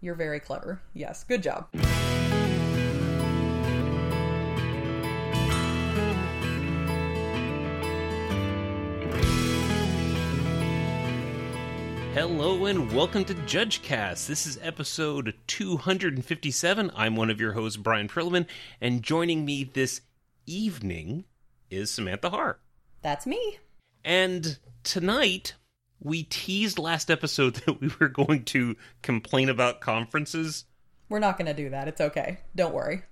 You're very clever. Yes, good job. Hello and welcome to JudgeCast. This is episode 257. I'm one of your hosts, Brian Prillaman, and joining me this evening is Samantha Hart. That's me. And tonight, we teased last episode that we were going to complain about conferences. We're not going to do that. It's okay. Don't worry.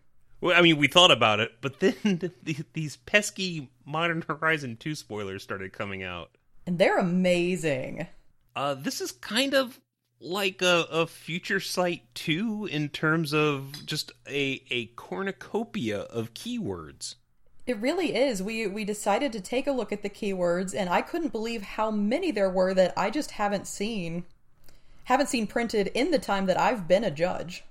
Well, I mean, we thought about it, but then the, these pesky Modern Horizon 2 spoilers started coming out. And they're amazing. Uh, this is kind of like a, a future sight 2 in terms of just a, a cornucopia of keywords. It really is. We we decided to take a look at the keywords and I couldn't believe how many there were that I just haven't seen haven't seen printed in the time that I've been a judge.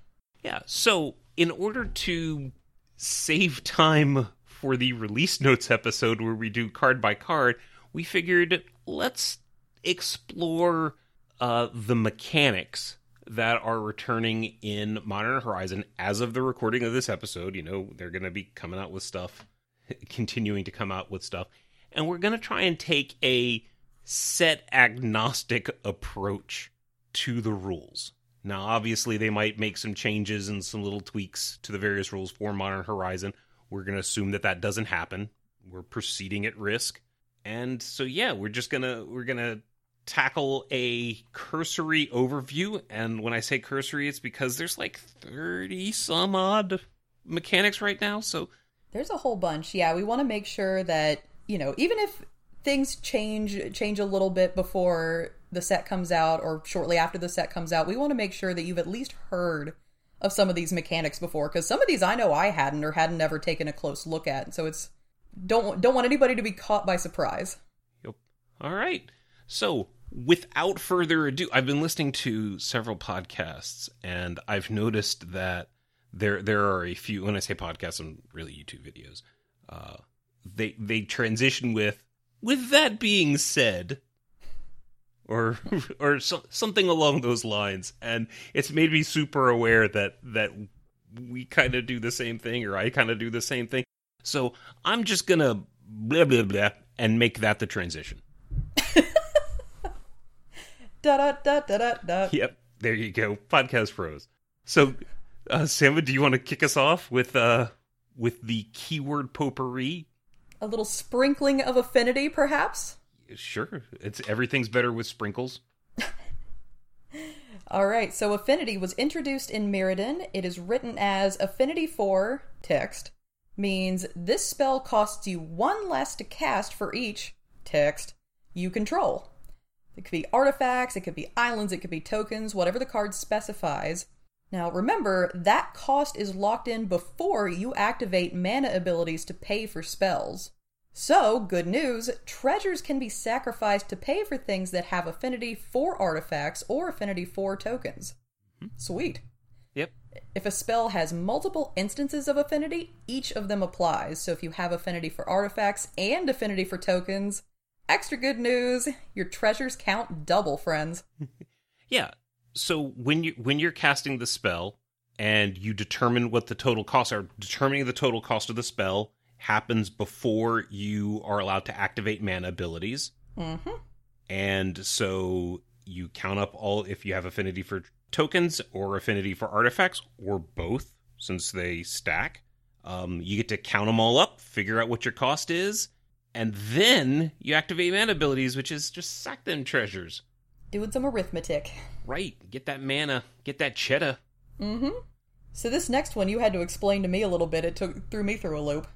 Yeah, so in order to save time for the release notes episode where we do card by card, we figured let's explore uh, the mechanics that are returning in Modern Horizon as of the recording of this episode. You know, they're going to be coming out with stuff, continuing to come out with stuff. And we're going to try and take a set agnostic approach to the rules. Now, obviously, they might make some changes and some little tweaks to the various rules for Modern Horizon. We're going to assume that that doesn't happen. We're proceeding at risk. And so, yeah, we're just going to, we're going to tackle a cursory overview. And when I say cursory, it's because there's like 30 some odd mechanics right now. So there's a whole bunch. Yeah, we want to make sure that, you know, even if things change change a little bit before the set comes out or shortly after the set comes out, we want to make sure that you've at least heard of some of these mechanics before because some of these I know I hadn't or hadn't ever taken a close look at. So it's don't don't want anybody to be caught by surprise. Yep. All right. So without further ado, I've been listening to several podcasts and I've noticed that there there are a few. When I say podcasts, I'm really YouTube videos. Uh, they they transition with with that being said, or or so, something along those lines, and it's made me super aware that that we kind of do the same thing, or I kind of do the same thing. So I'm just gonna blah blah blah and make that the transition. da da da da da da. Yep, there you go, podcast pros. So, uh, Sam, do you want to kick us off with uh with the keyword potpourri? A little sprinkling of affinity, perhaps. Sure, it's everything's better with sprinkles. All right, so affinity was introduced in Mirrodin. It is written as affinity for text, means this spell costs you one less to cast for each text you control. It could be artifacts, it could be islands, it could be tokens, whatever the card specifies. Now remember, that cost is locked in before you activate mana abilities to pay for spells. So, good news, treasures can be sacrificed to pay for things that have affinity for artifacts or affinity for tokens. Mm-hmm. Sweet. Yep. If a spell has multiple instances of affinity, each of them applies. So if you have affinity for artifacts and affinity for tokens, extra good news, your treasures count double, friends. Yeah. So when you when you're casting the spell and you determine what the total costs are, determining the total cost of the spell happens before you are allowed to activate mana abilities. Mm-hmm. And so you count up all if you have affinity for tokens or affinity for artifacts or both, since they stack. Um, you get to count them all up, figure out what your cost is, and then you activate mana abilities, which is just sack them treasures. Doing some arithmetic. Right, get that mana, get that cheddar. Mm-hmm. So this next one you had to explain to me a little bit. It took threw me through a loop.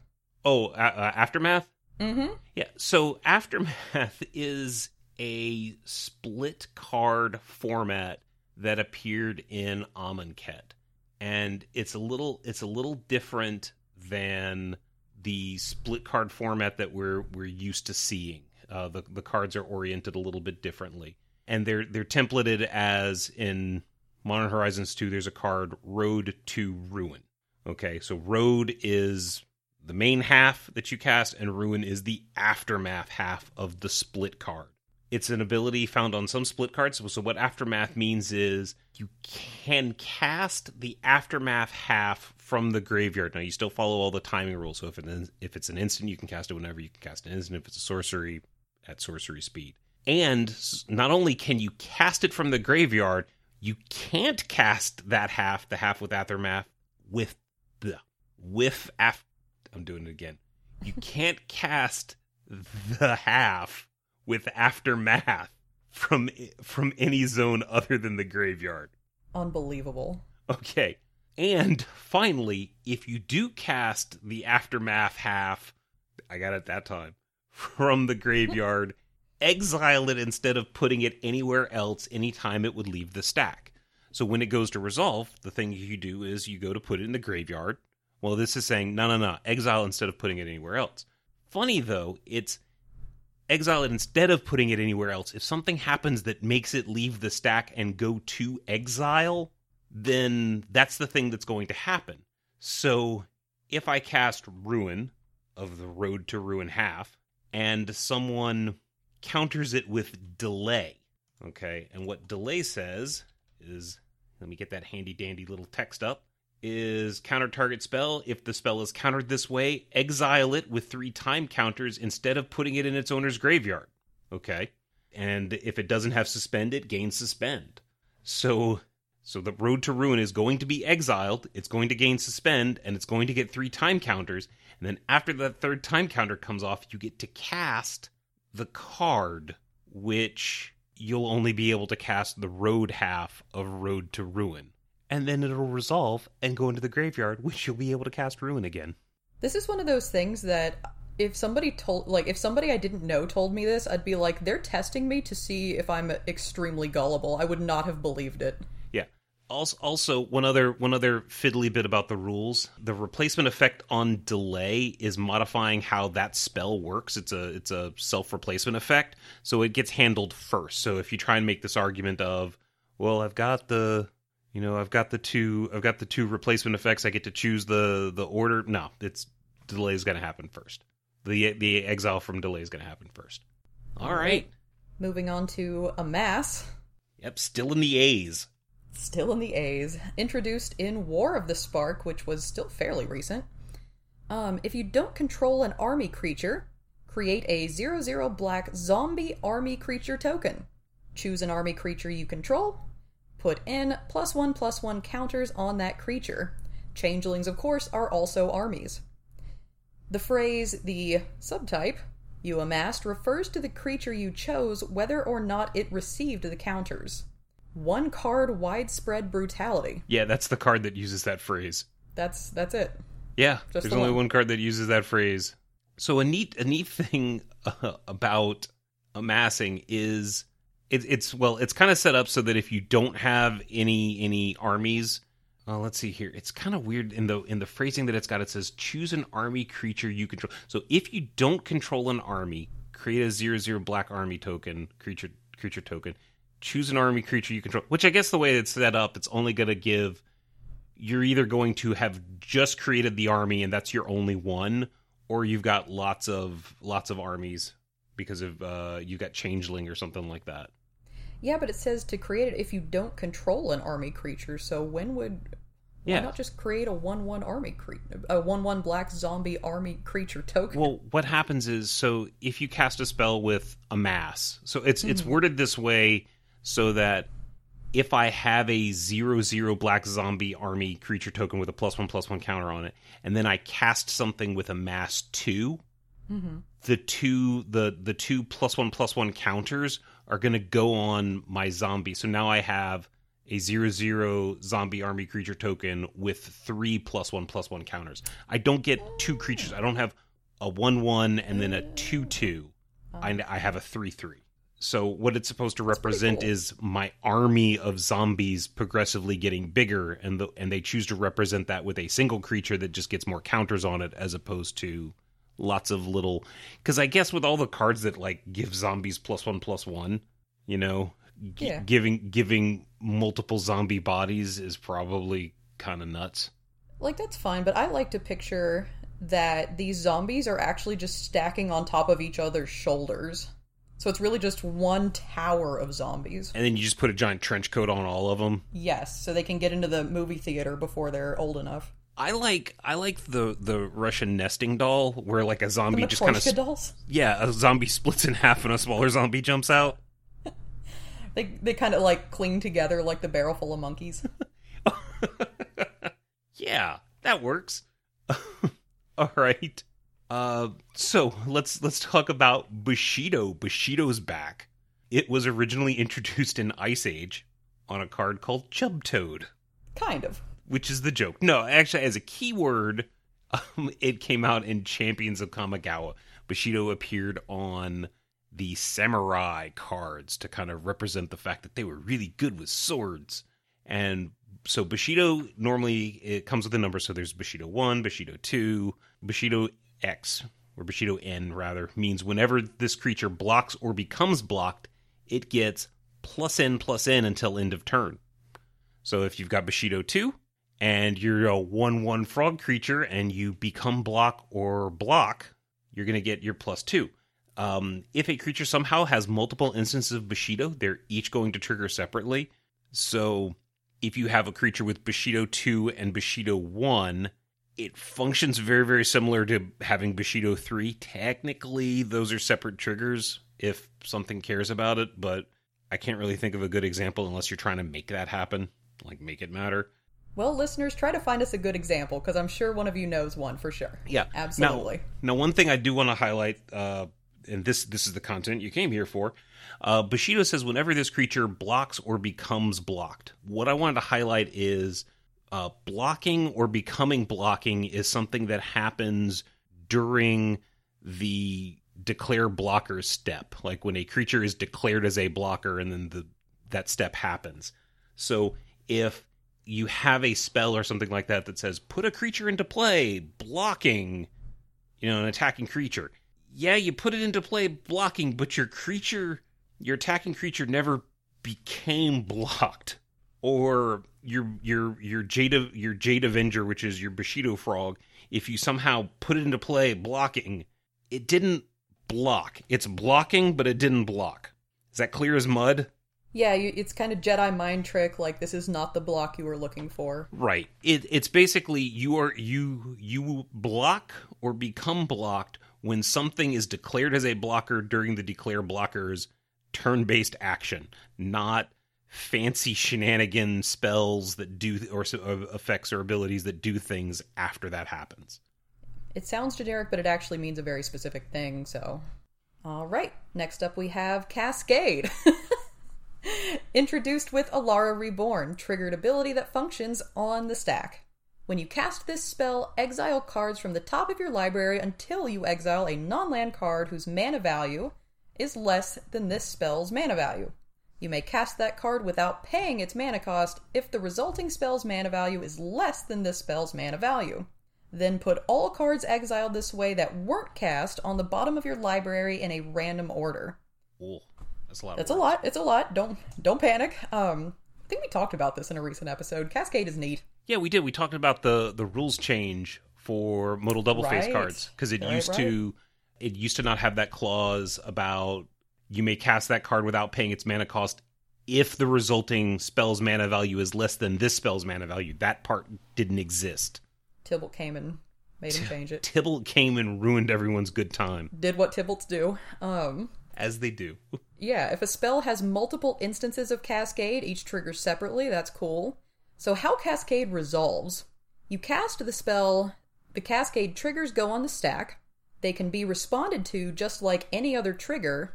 Oh, uh, uh, aftermath. Mm-hmm. Yeah. So aftermath is a split card format that appeared in Amonkhet, and it's a little it's a little different than the split card format that we're we're used to seeing. Uh, the the cards are oriented a little bit differently, and they're they're templated as in Modern Horizons 2. There's a card Road to Ruin. Okay, so Road is the main half that you cast, and Ruin is the aftermath half of the split card. It's an ability found on some split cards. So, what Aftermath means is you can cast the Aftermath half from the graveyard. Now, you still follow all the timing rules. So, if, it is, if it's an instant, you can cast it whenever you can cast an instant. If it's a sorcery, at sorcery speed. And not only can you cast it from the graveyard, you can't cast that half, the half with Aftermath, with the with af. I'm doing it again. You can't cast the half with aftermath from from any zone other than the graveyard. Unbelievable. Okay. And finally, if you do cast the aftermath half, I got it that time, from the graveyard, exile it instead of putting it anywhere else anytime it would leave the stack. So when it goes to resolve, the thing you do is you go to put it in the graveyard. Well, this is saying, no, no, no, exile instead of putting it anywhere else. Funny though, it's exile it instead of putting it anywhere else. If something happens that makes it leave the stack and go to exile, then that's the thing that's going to happen. So if I cast Ruin of the Road to Ruin half, and someone counters it with delay, okay, and what delay says is let me get that handy dandy little text up is counter target spell. If the spell is countered this way, exile it with three time counters instead of putting it in its owner's graveyard. Okay. And if it doesn't have suspend, it gains suspend. So so the road to ruin is going to be exiled, it's going to gain suspend, and it's going to get three time counters. And then after that third time counter comes off, you get to cast the card, which you'll only be able to cast the road half of Road to Ruin and then it'll resolve and go into the graveyard, which you'll be able to cast Ruin again. This is one of those things that if somebody told like if somebody I didn't know told me this, I'd be like they're testing me to see if I'm extremely gullible. I would not have believed it. Yeah. Also, also one other one other fiddly bit about the rules: the replacement effect on delay is modifying how that spell works. It's a it's a self replacement effect, so it gets handled first. So if you try and make this argument of, well, I've got the you know, I've got the two I've got the two replacement effects. I get to choose the the order. No, it's delay is going to happen first. The the exile from delay is going to happen first. All right. Moving on to amass. Yep, still in the A's. Still in the A's. Introduced in War of the Spark, which was still fairly recent. Um, if you don't control an army creature, create a 0 0 black zombie army creature token. Choose an army creature you control, put in plus one plus one counters on that creature. Changelings, of course, are also armies. The phrase, the subtype, you amassed refers to the creature you chose whether or not it received the counters. One card widespread brutality. Yeah, that's the card that uses that phrase. That's that's it. Yeah, Just there's the only one. one card that uses that phrase. So a neat a neat thing uh, about amassing is it, it's well, it's kind of set up so that if you don't have any any armies, uh, let's see here. It's kind of weird in the in the phrasing that it's got. It says choose an army creature you control. So if you don't control an army, create a zero zero black army token creature creature token. Choose an army creature you control. Which I guess the way it's set up, it's only going to give. You're either going to have just created the army and that's your only one, or you've got lots of lots of armies because of uh, you've got changeling or something like that. Yeah, but it says to create it if you don't control an army creature. So when would why not just create a one-one army creature, a one-one black zombie army creature token? Well, what happens is so if you cast a spell with amass, so it's mm-hmm. it's worded this way so that if I have a zero zero black zombie army creature token with a plus one plus one counter on it, and then I cast something with amass 2 mm-hmm. the two the the two plus one plus one counters are going to go on my zombie. So now I have a zero zero zombie army creature token with three plus one plus one counters. I don't get two creatures. I don't have a one one and then a two two. I, I have a three three. So what it's supposed to represent cool. is my army of zombies progressively getting bigger, and the, and they choose to represent that with a single creature that just gets more counters on it, as opposed to lots of little because i guess with all the cards that like give zombies plus one plus one you know g- yeah. giving giving multiple zombie bodies is probably kind of nuts like that's fine but i like to picture that these zombies are actually just stacking on top of each other's shoulders So it's really just one tower of zombies. And then you just put a giant trench coat on all of them. Yes, so they can get into the movie theater before they're old enough. I like I like the the Russian nesting doll where like a zombie just kind of dolls. yeah a zombie splits in half and a smaller zombie jumps out. They they kind of like cling together like the barrel full of monkeys. Yeah, that works. All right. Uh, so let's let's talk about Bushido. Bushido's back. It was originally introduced in Ice Age on a card called Chub Toad, kind of. which is the joke. No, actually, as a keyword, um, it came out in Champions of Kamigawa. Bushido appeared on the samurai cards to kind of represent the fact that they were really good with swords. And so Bushido normally it comes with a number. So there's Bushido 1, Bushido 2, Bushido X, or Bushido N rather, means whenever this creature blocks or becomes blocked, it gets plus N plus N until end of turn. So if you've got Bushido 2 and you're a 1 1 frog creature and you become block or block, you're going to get your plus 2. Um, if a creature somehow has multiple instances of Bushido, they're each going to trigger separately. So if you have a creature with Bushido 2 and Bushido 1, it functions very, very similar to having Bushido 3. Technically, those are separate triggers if something cares about it, but I can't really think of a good example unless you're trying to make that happen, like make it matter. Well, listeners, try to find us a good example because I'm sure one of you knows one for sure. Yeah, Absolutely. Now, now one thing I do want to highlight, uh, and this this is the content you came here for. Uh, Bushido says whenever this creature blocks or becomes blocked. What I wanted to highlight is uh, blocking or becoming blocking is something that happens during the declare blocker step, like when a creature is declared as a blocker, and then the that step happens. So if you have a spell or something like that that says put a creature into play, blocking, you know, an attacking creature. Yeah, you put it into play blocking, but your creature, your attacking creature never became blocked. Or your your your Jade your Jade Avenger, which is your Bushido frog, if you somehow put it into play blocking, it didn't block. It's blocking, but it didn't block. Is that clear as mud? Yeah, you, it's kind of Jedi mind trick. Like this is not the block you were looking for. Right. It, it's basically you are you you block or become blocked when something is declared as a blocker during the declare blocker's turn-based action, not fancy shenanigan spells that do or effects or abilities that do things after that happens. It sounds generic, but it actually means a very specific thing. So, all right. Next up, we have Cascade. Introduced with Alara Reborn, triggered ability that functions on the stack. When you cast this spell, exile cards from the top of your library until you exile a non land card whose mana value is less than this spell's mana value. You may cast that card without paying its mana cost if the resulting spell's mana value is less than this spell's mana value. Then put all cards exiled this way that weren't cast on the bottom of your library in a random order. Ooh, that's a lot. That's a lot. It's a lot. Don't don't panic. Um, I think we talked about this in a recent episode. Cascade is neat. Yeah, we did. We talked about the the rules change for modal double face Right. cards because it Right, used to it used to not have that clause about you may cast that card without paying its mana cost if the resulting spell's mana value is less than this spell's mana value. That part didn't exist. Tibalt came and made him change it. Tibalt came and ruined everyone's good time, Did what Tibalts do. Um, as they do. Yeah, if a spell has multiple instances of Cascade, each triggers separately, that's cool. So, how Cascade resolves? You cast the spell, the Cascade triggers go on the stack. They can be responded to just like any other trigger,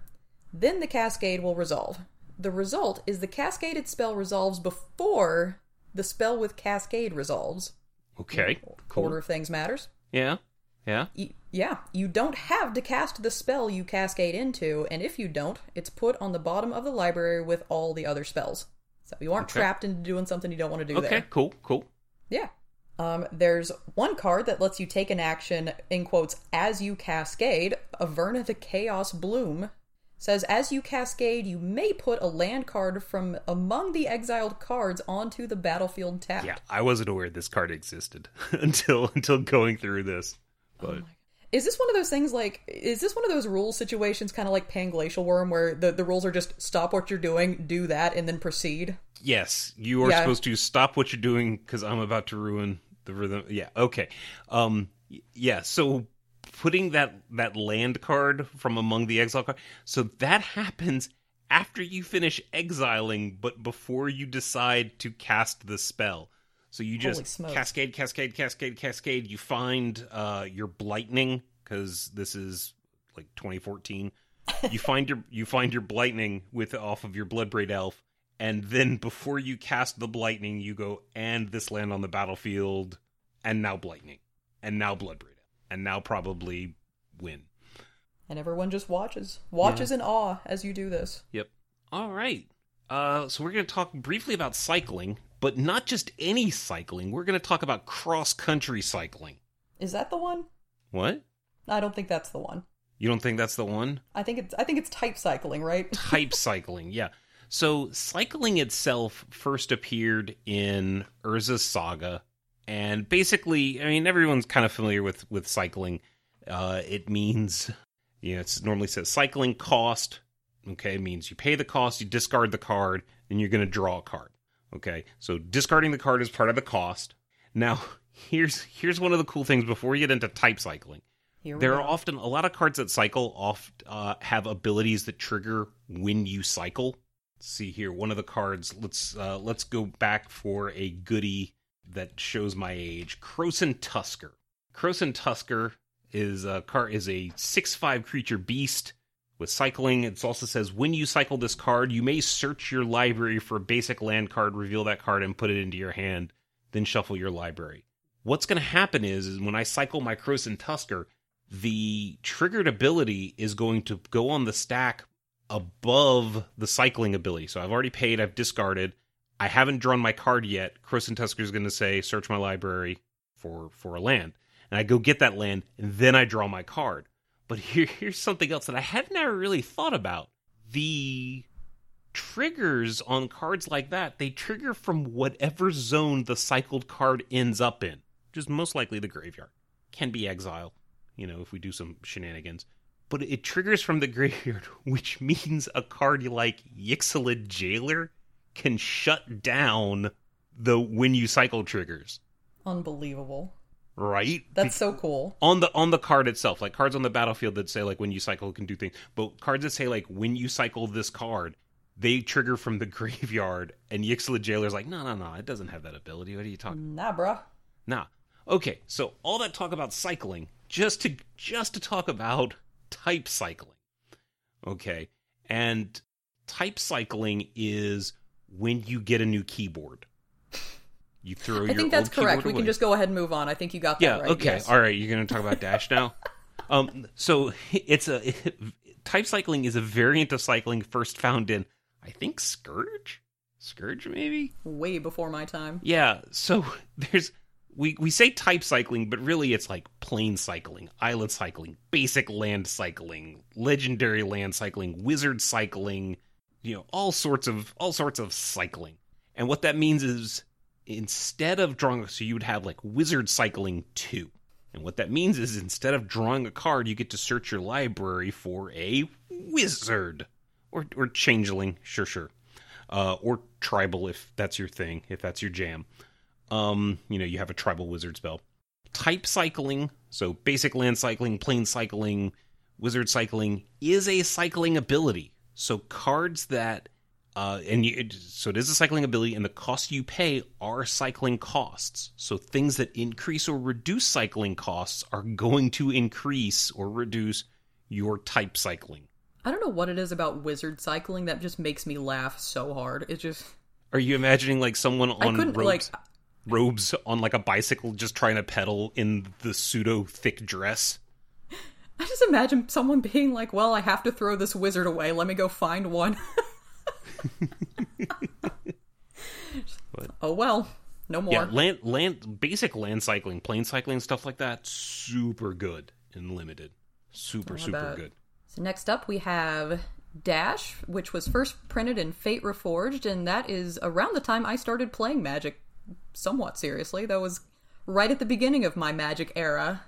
then the Cascade will resolve. The result is the Cascaded spell resolves before the spell with Cascade resolves. Okay, cool. Order of things matters. Yeah, yeah. Yeah, you don't have to cast the spell you cascade into, and if you don't, it's put on the bottom of the library with all the other spells. So you aren't Okay. trapped into doing something you don't want to do Okay, there. Okay, cool, cool. Yeah. Um, there's one card that lets you take an action, in quotes, as you cascade. Averna the Chaos Bloom says, as you cascade, you may put a land card from among the exiled cards onto the battlefield tapped. Yeah, I wasn't aware this card existed until until going through this. But Is this one of those things like is this one of those rule situations kind of like Panglacial Wurm where the, the rules are just stop what you're doing, do that, and then proceed? Yes, you are Yeah. supposed to stop what you're doing because I'm about to ruin the rhythm. Yeah, okay. Um, yeah. So putting that that land card from among the exile card, so that happens after you finish exiling, but before you decide to cast the spell. So you just cascade, cascade, cascade, cascade. You find uh, your blightning because this is like 2014. you find your you find your blightning with off of your bloodbraid elf, and then before you cast the blightning, you go and this land on the battlefield, and now blightning, and now bloodbraid, and now probably win. And everyone just watches. Watches in awe as you do this. Yep. All right. Uh, so we're going to talk briefly about cycling, but not just any cycling. We're going to talk about cross country cycling. Is that the one? What? I don't think that's the one. You don't think that's the one? I think it's I think it's type cycling, right? Type cycling, yeah. So cycling itself first appeared in Urza's saga, and basically, I mean, everyone's kind of familiar with with cycling. Uh, it means, you know, it's normally says cycling cost. Okay, means you pay the cost, you discard the card, and you're going to draw a card. Okay, so discarding the card is part of the cost. Now, here's here's one of the cool things before we get into type cycling. Here There go. are often a lot of cards that cycle oft uh, have abilities that trigger when you cycle. Let's see here, one of the cards. Let's uh, let's go back for a goodie that shows my age. Krosan Tusker. Krosan Tusker is a card is a six five creature beast with cycling. It also says when you cycle this card, you may search your library for a basic land card, reveal that card, and put it into your hand. Then shuffle your library. What's going to happen is, is when I cycle my Krosan Tusker, the triggered ability is going to go on the stack above the cycling ability. So I've already paid, I've discarded. I haven't drawn my card yet. Krosan Tusker is going to say, search my library for for a land. And I go get that land, and then I draw my card. But here, here's something else that I had never really thought about. The triggers on cards like that, they trigger from whatever zone the cycled card ends up in, which is most likely the graveyard. Can be exile, you know, if we do some shenanigans. But it triggers from the graveyard, which means a card like Yixlid Jailer can shut down the when you cycle triggers, Unbelievable. right? That's so cool. on the on the card itself, like cards on the battlefield that say like when you cycle can do things, but cards that say like when you cycle this card, they trigger from the graveyard, and Yixlid Jailer's like, no, no, no, it doesn't have that ability. What are you talking? Nah, bruh. Nah. Okay, so all that talk about cycling, just to just to talk about type cycling. Okay, and type cycling is when you get a new keyboard. You throw your I think that's correct. We can just go ahead and move on. I think you got that Yeah. right. okay. yes. All right. You're going to talk about Dash now. um. So it's a type cycling is a variant of cycling first found in I think Scourge. Scourge maybe. Way before my time. Yeah. So there's we we say type cycling, but really it's like plane cycling, island cycling, basic land cycling, legendary land cycling, wizard cycling, you know, all sorts of all sorts of cycling. And what that means is instead of drawing so you would have like wizard cycling 2. And what that means is instead of drawing a card, you get to search your library for a wizard or or changeling, sure sure. Uh, or tribal if that's your thing, if that's your jam um, you know, you have a tribal wizard spell. Type cycling, so basic land cycling, plane cycling, wizard cycling is a cycling ability. So cards that uh, and you, so it is a cycling ability, and the costs you pay are cycling costs. So things that increase or reduce cycling costs are going to increase or reduce your type cycling. I don't know what it is about wizard cycling that just makes me laugh so hard. It just Are you imagining like someone on robes, like robes on like a bicycle just trying to pedal in the pseudo thick dress? I just imagine someone being like, "Well, I have to throw this wizard away. Let me go find one." oh well, no more. Yeah, land land basic land cycling, plane cycling, stuff like that, super good and limited. Super, super good. So next up we have Dash, which was first printed in Fate Reforged, and that is around the time I started playing Magic somewhat seriously. That was right at the beginning of my Magic era.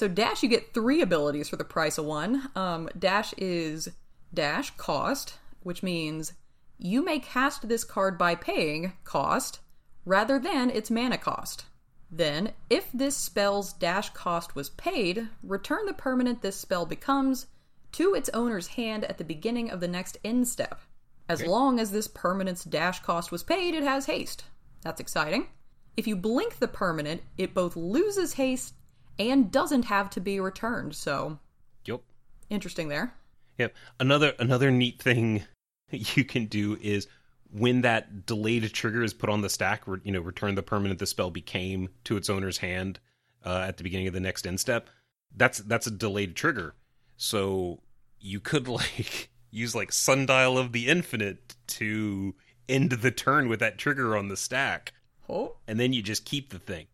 So dash, you get three abilities for the price of one. Um, dash is dash cost, which means you may cast this card by paying cost rather than its mana cost. Then, if this spell's dash cost was paid, return the permanent this spell becomes to its owner's hand at the beginning of the next end step. As long as this permanent's dash cost was paid, it has haste. That's exciting. If you blink the permanent, it both loses haste and doesn't have to be returned, so Yep. interesting there. Yep. Another another neat thing you can do is when that delayed trigger is put on the stack, re- you know, return the permanent the spell became to its owner's hand uh, at the beginning of the next end step. That's that's a delayed trigger. So you could like use like Sundial of the Infinite to end the turn with that trigger on the stack, Oh, and then you just keep the thing.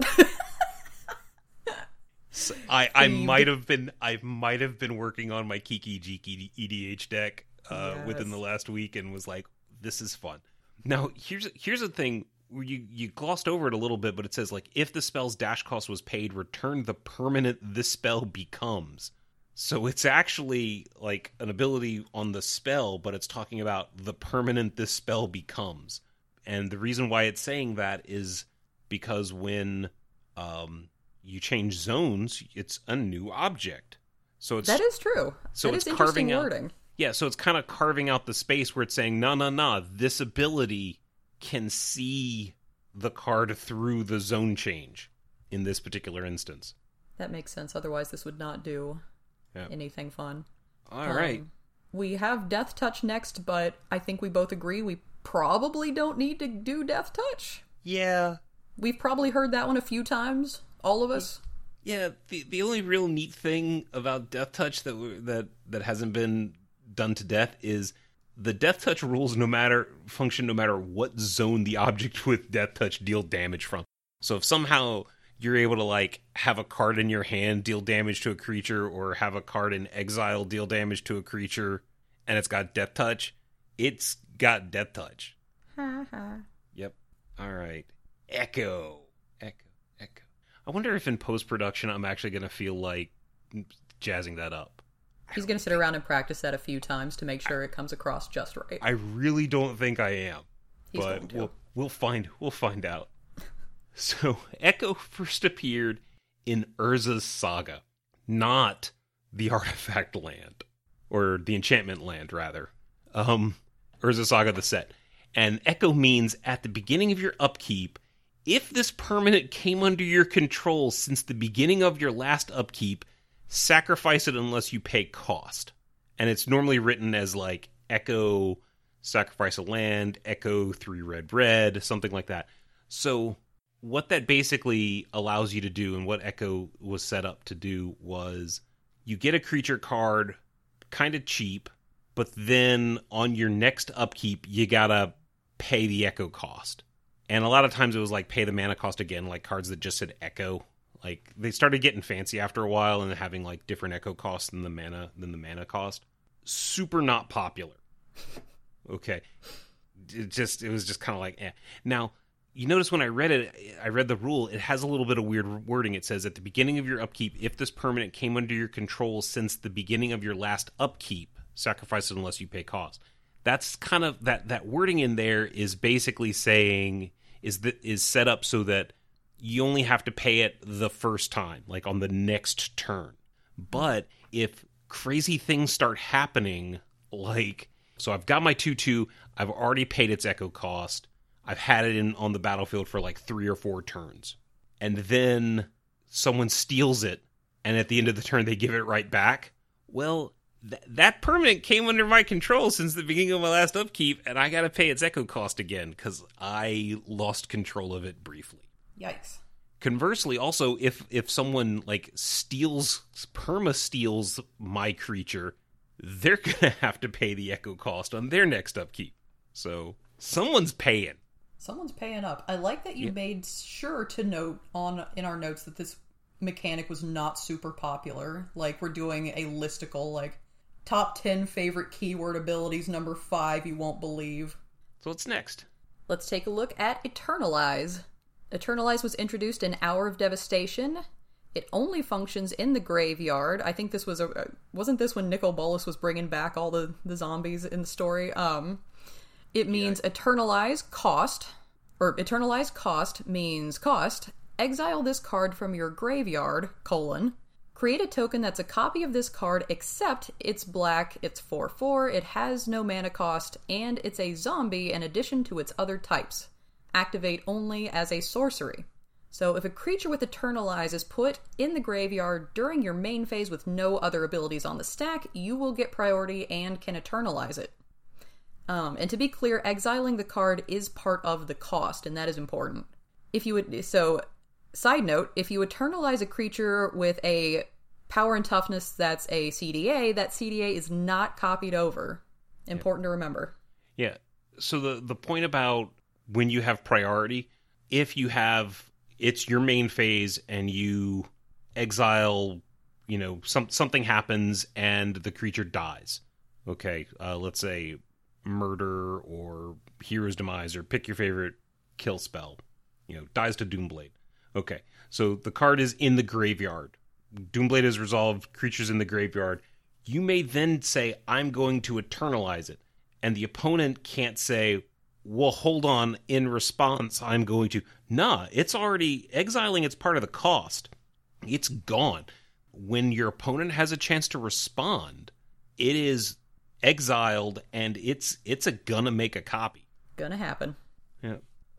So I I might have been I might have been working on my Kiki Jiki EDH deck uh, within the last week and was like, this is fun. Now here's here's a thing where you you glossed over it a little bit, but it says like if the spell's dash cost was paid, return the permanent this spell becomes. So it's actually like an ability on the spell, but it's talking about the permanent this spell becomes. And the reason why it's saying that is because when um, you change zones, it's a new object. So it's that is true. So that it's is carving out- wording. yeah, so it's kind of carving out the space where it's saying, no, no, no, this ability can see the card through the zone change in this particular instance. That makes sense. Otherwise, this would not do Yeah. anything fun. All right. Um, we have Death Touch next, but I think we both agree we probably don't need to do Death Touch. Yeah. We've probably heard that one a few times, all of us. Yeah, the the only real neat thing about Death Touch that that that hasn't been done to death is the Death Touch rules no matter function no matter what zone the object with Death Touch deal damage from. So if somehow you're able to like have a card in your hand deal damage to a creature or have a card in exile deal damage to a creature and it's got Death Touch, it's got Death Touch. Yep. All right. Echo. I wonder if in post production I'm actually going to feel like jazzing that up. He's going to sit around and practice that a few times to make sure it comes across just right. I really don't think I am, He's going but to. we'll we'll find we'll find out. So Echo first appeared in Urza's saga, not the artifact land or the enchantment land rather. Um Urza Saga the set. And Echo means at the beginning of your upkeep, if this permanent came under your control since the beginning of your last upkeep, sacrifice it unless you pay cost. And it's normally written as like Echo sacrifice a land, Echo three red red, something like that. So what that basically allows you to do and what Echo was set up to do was you get a creature card kind of cheap, but then on your next upkeep you gotta pay the Echo cost. And a lot of times it was like pay the mana cost again, like cards that just said Echo. Like they started getting fancy after a while and having like different Echo costs than the mana than the mana cost. Super not popular. Okay. It just it was just kind of like eh. Now, you notice when I read it, I read the rule, it has a little bit of weird wording. It says at the beginning of your upkeep, if this permanent came under your control since the beginning of your last upkeep, sacrifice it unless you pay cost. That's kind of that that wording in there is basically saying is that is set up so that you only have to pay it the first time, like on the next turn. But if crazy things start happening, like so I've got my 2 2, I've already paid its echo cost. I've had it in on the battlefield for like three or four turns. And then someone steals it, and at the end of the turn they give it right back. Well, th- that permanent came under my control since the beginning of my last upkeep, and I gotta pay its echo cost again because I lost control of it briefly Yikes. conversely also if if someone like steals perma steals my creature they're gonna have to pay the echo cost on their next upkeep so someone's paying Someone's paying up. I like that you made sure to note on in our notes that this mechanic was not super popular. Like we're doing a listicle like top 10 favorite keyword abilities number 5 you won't believe. so what's next Let's take a look at Eternalize. Eternalize was introduced in Hour of Devastation. It only functions in the graveyard. I think this was a wasn't this when Nicol Bolas was bringing back all the the zombies in the story. Um, it means yeah. eternalize cost, or eternalize cost means cost. Exile this card from your graveyard colon Create a token that's a copy of this card, except it's black, it's 4 4, it has no mana cost, and it's a zombie in addition to its other types. Activate only as a sorcery. So if a creature with Eternalize is put in the graveyard during your main phase with no other abilities on the stack, you will get priority and can Eternalize it. Um, and to be clear, exiling the card is part of the cost, and that is important. If you would, so Side note, if you eternalize a creature with a power and toughness that's a CDA, that CDA is not copied over. Important yeah. to remember. Yeah. So the the point about when you have priority, if you have it's your main phase and you exile, you know, some something happens and the creature dies. Okay, uh, let's say murder or hero's demise or pick your favorite kill spell. You know, dies to Doomblade. Okay, so the card is in the graveyard. Doomblade is resolved, creatures in the graveyard. You may then say, I'm going to eternalize it. And the opponent can't say, well, hold on, in response, I'm going to. Nah, it's already exiling, it's part of the cost. It's gone. When your opponent has a chance to respond, it is exiled and it's it's a gonna make a copy. Gonna happen. Yeah.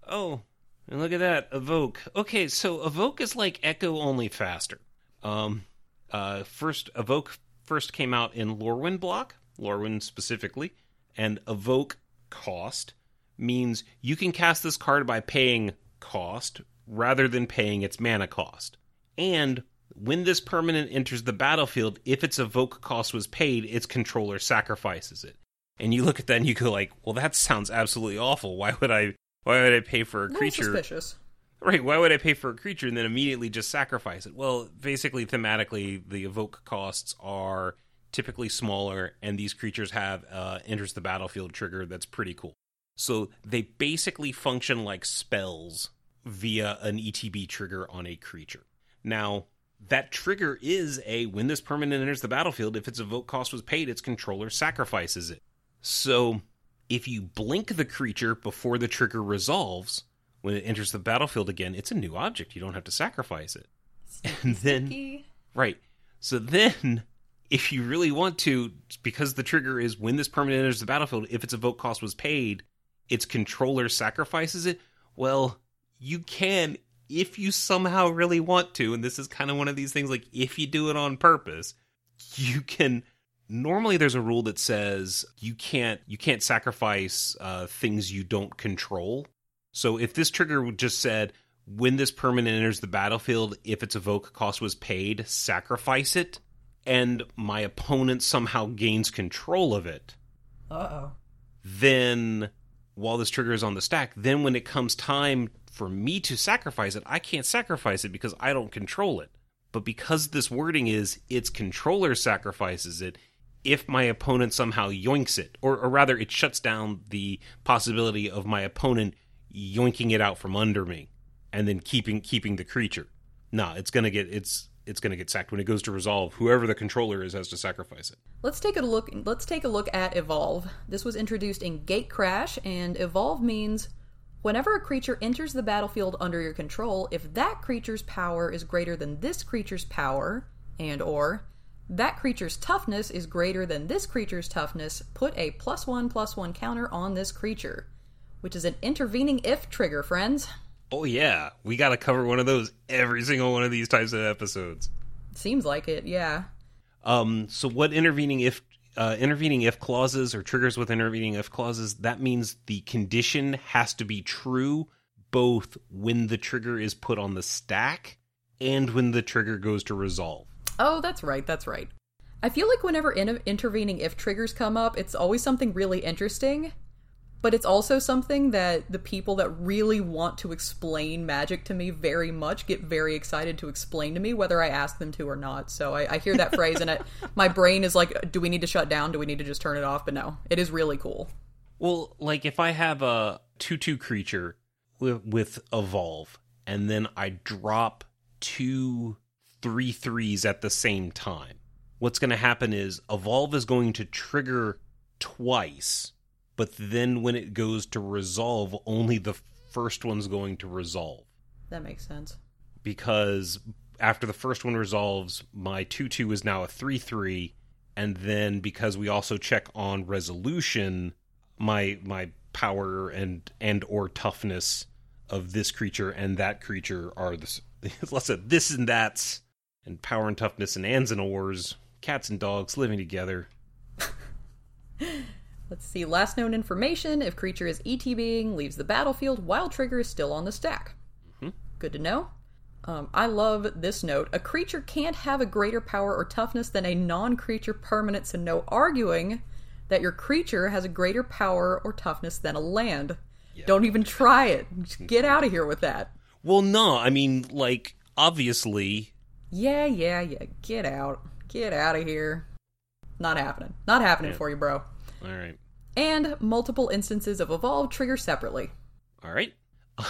Oh, and look at that, evoke. Okay, so evoke is like echo only faster. Um, uh, first evoke first came out in Lorwyn block, Lorwyn specifically, and evoke cost means you can cast this card by paying cost rather than paying its mana cost. And when this permanent enters the battlefield, if its evoke cost was paid, its controller sacrifices it. And you look at that and you go like, "Well, that sounds absolutely awful. Why would I why would I pay for a creature? Suspicious. Right. Why would I pay for a creature and then immediately just sacrifice it? Well, basically, thematically, the evoke costs are typically smaller, and these creatures have uh, enters the battlefield trigger that's pretty cool. So they basically function like spells via an ETB trigger on a creature. Now, that trigger is a when this permanent enters the battlefield, if its evoke cost was paid, its controller sacrifices it. So if you blink the creature before the trigger resolves, when it enters the battlefield again, it's a new object. You don't have to sacrifice it. and then, right. So then, if you really want to, because the trigger is when this permanent enters the battlefield, if its evoke cost was paid, its controller sacrifices it. Well, you can if you somehow really want to, and this is kind of one of these things like if you do it on purpose, you can normally there's a rule that says you can't you can't sacrifice uh, things you don't control. So if this trigger just said when this permanent enters the battlefield, if its evoke cost was paid, sacrifice it, and my opponent somehow gains control of it. Uh oh. Then while this trigger is on the stack, then when it comes time for me to sacrifice it, I can't sacrifice it because I don't control it. But because this wording is its controller sacrifices it, if my opponent somehow yoinks it, or, or rather, it shuts down the possibility of my opponent yoinking it out from under me and then keeping keeping the creature. Nah, it's gonna get it's it's gonna get sacked when it goes to resolve. Whoever the controller is has to sacrifice it. Let's take a look. Let's take a look at evolve. This was introduced in Gatecrash, and evolve means Whenever a creature enters the battlefield under your control, if that creature's power is greater than this creature's power, and or that creature's toughness is greater than this creature's toughness, put a plus one plus one counter on this creature, which is an intervening if trigger, friends. Oh, yeah. We got to cover one of those every single one of these types of episodes. Seems like it, yeah. Um, so, what intervening if uh, intervening if clauses or triggers with intervening if clauses, that means the condition has to be true both when the trigger is put on the stack and when the trigger goes to resolve. Oh, that's right, that's right. I feel like whenever in- intervening if triggers come up, it's always something really interesting, but it's also something that the people that really want to explain magic to me very much get very excited to explain to me, whether I ask them to or not. So I, I hear that phrase, and it, my brain is like, "Do we need to shut down? Do we need to just turn it off?" But no, it is really cool. Well, like if I have a two-two creature with, with evolve, and then I drop two three threes at the same time. What's going to happen is Evolve is going to trigger twice, but then when it goes to resolve, only the first one's going to resolve. That makes sense. Because after the first one resolves, my 2 2 is now a 3 3. And then because we also check on resolution, my my power and and or toughness of this creature and that creature are the let's say this and that's and power and toughness and ands and ors, cats and dogs living together. Let's see. Last known information if creature is ETBing, leaves the battlefield while trigger is still on the stack. Mm-hmm. Good to know. Um, I love this note. A creature can't have a greater power or toughness than a non creature permanent, so no arguing that your creature has a greater power or toughness than a land. Yeah. Don't even try it. Just get out of here with that. Well, no. I mean, like, obviously. Yeah, yeah, yeah. Get out. Get out of here. Not happening. Not happening yeah. for you, bro. All right. And multiple instances of evolve trigger separately. All right.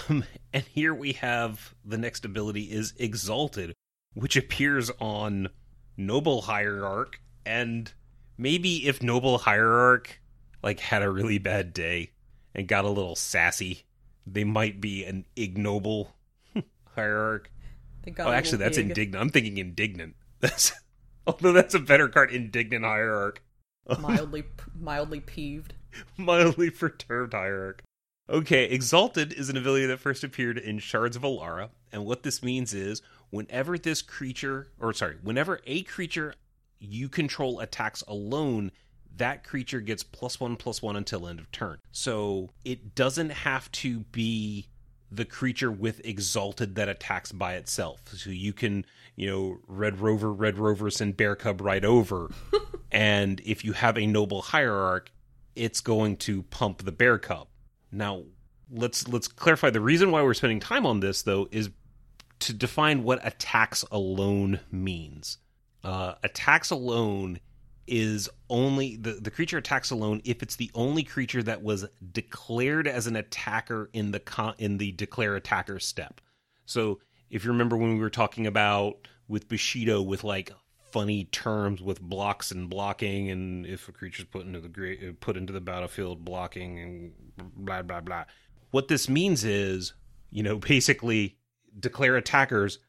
Um, and here we have the next ability is Exalted, which appears on Noble Hierarch, and maybe if Noble Hierarch like had a really bad day and got a little sassy, they might be an ignoble hierarch. Oh, actually, that's big. indignant. I'm thinking indignant. That's although that's a better card, indignant hierarch. mildly, mildly peeved. mildly perturbed hierarch. Okay, Exalted is an ability that first appeared in Shards of Alara, and what this means is whenever this creature, or sorry, whenever a creature you control attacks alone, that creature gets plus one plus one until end of turn. So it doesn't have to be the creature with Exalted that attacks by itself. So you can, you know, Red Rover, Red Rover, send Bear Cub right over. and if you have a Noble Hierarch, it's going to pump the Bear Cub now, let's let's clarify the reason why we're spending time on this though is to define what attacks alone means. Uh, attacks alone is only the, the creature attacks alone if it's the only creature that was declared as an attacker in the con, in the declare attacker step. So if you remember when we were talking about with Bushido with like funny terms with blocks and blocking, and if a creature's put into the put into the battlefield, blocking and blah blah blah. What this means is, you know, basically declare attackers.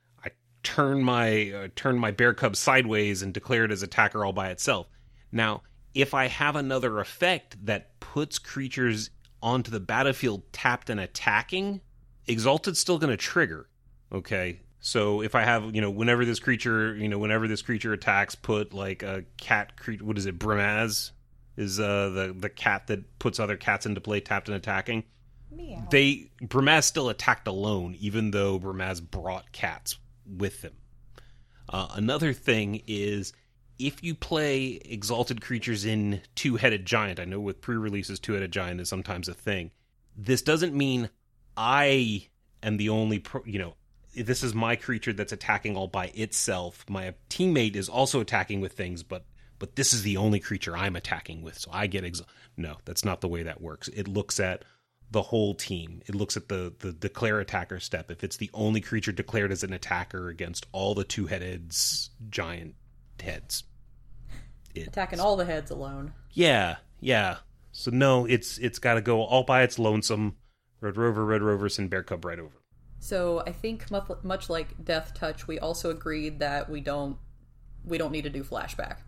Turn my uh, turn my bear cub sideways and declare it as attacker all by itself. Now, if I have another effect that puts creatures onto the battlefield tapped and attacking, Exalted's still going to trigger. Okay, so if I have, you know, whenever this creature, you know, whenever this creature attacks, put like a cat creature. What is it? Brimaz is uh, the the cat that puts other cats into play, tapped and attacking. Meow. They Brimaz still attacked alone, even though Brimaz brought cats with them. Uh, another thing is if you play exalted creatures in two headed giant. I know with pre releases, two headed giant is sometimes a thing. This doesn't mean I am the only, pro, you know, this is my creature that's attacking all by itself. My teammate is also attacking with things, but but this is the only creature I'm attacking with, so I get exalted. no. That's not the way that works. It looks at the whole team. It looks at the the declare attacker step. If it's the only creature declared as an attacker against all the two headed giant heads, attacking all the heads alone. Yeah, yeah. So no, it's it's got to go all by its lonesome. Red Rover, Red Rover, and Bear Cub right over. So I think much like Deathtouch, we also agreed that we don't we don't need to do flashback.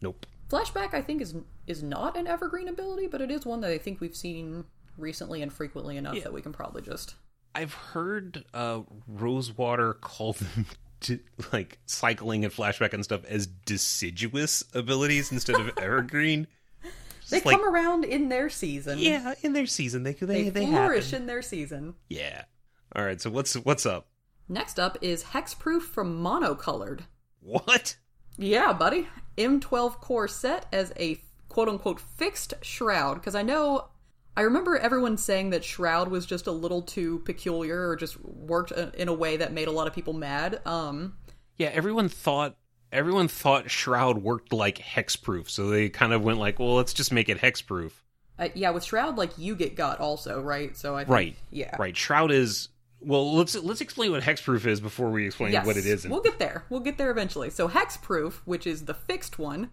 Nope. Flashback, I think, is is not an evergreen ability, but it is one that I think we've seen recently and frequently enough yeah. that we can probably just. I've heard uh, Rosewater call them to, like cycling and flashback and stuff as deciduous abilities instead of evergreen. they come around in their season. Yeah, in their season, they they they, they flourish happen. in their season. Yeah. All right, so what's what's up? Next up is Hexproof from Monocolored. What? Yeah, buddy. M12 core set as a quote unquote fixed shroud because I know I remember everyone saying that Shroud was just a little too peculiar or just worked in a way that made a lot of people mad. Um Yeah, everyone thought everyone thought Shroud worked like hexproof, so they kind of went like, "Well, let's just make it hexproof." Uh, yeah, with Shroud like you get got also, right? So I think, Right. Yeah. Right. Shroud is Well, let's let's explain what hexproof is before we explain Yes, what it isn't. We'll get there. We'll get there eventually. So hexproof, which is the fixed one,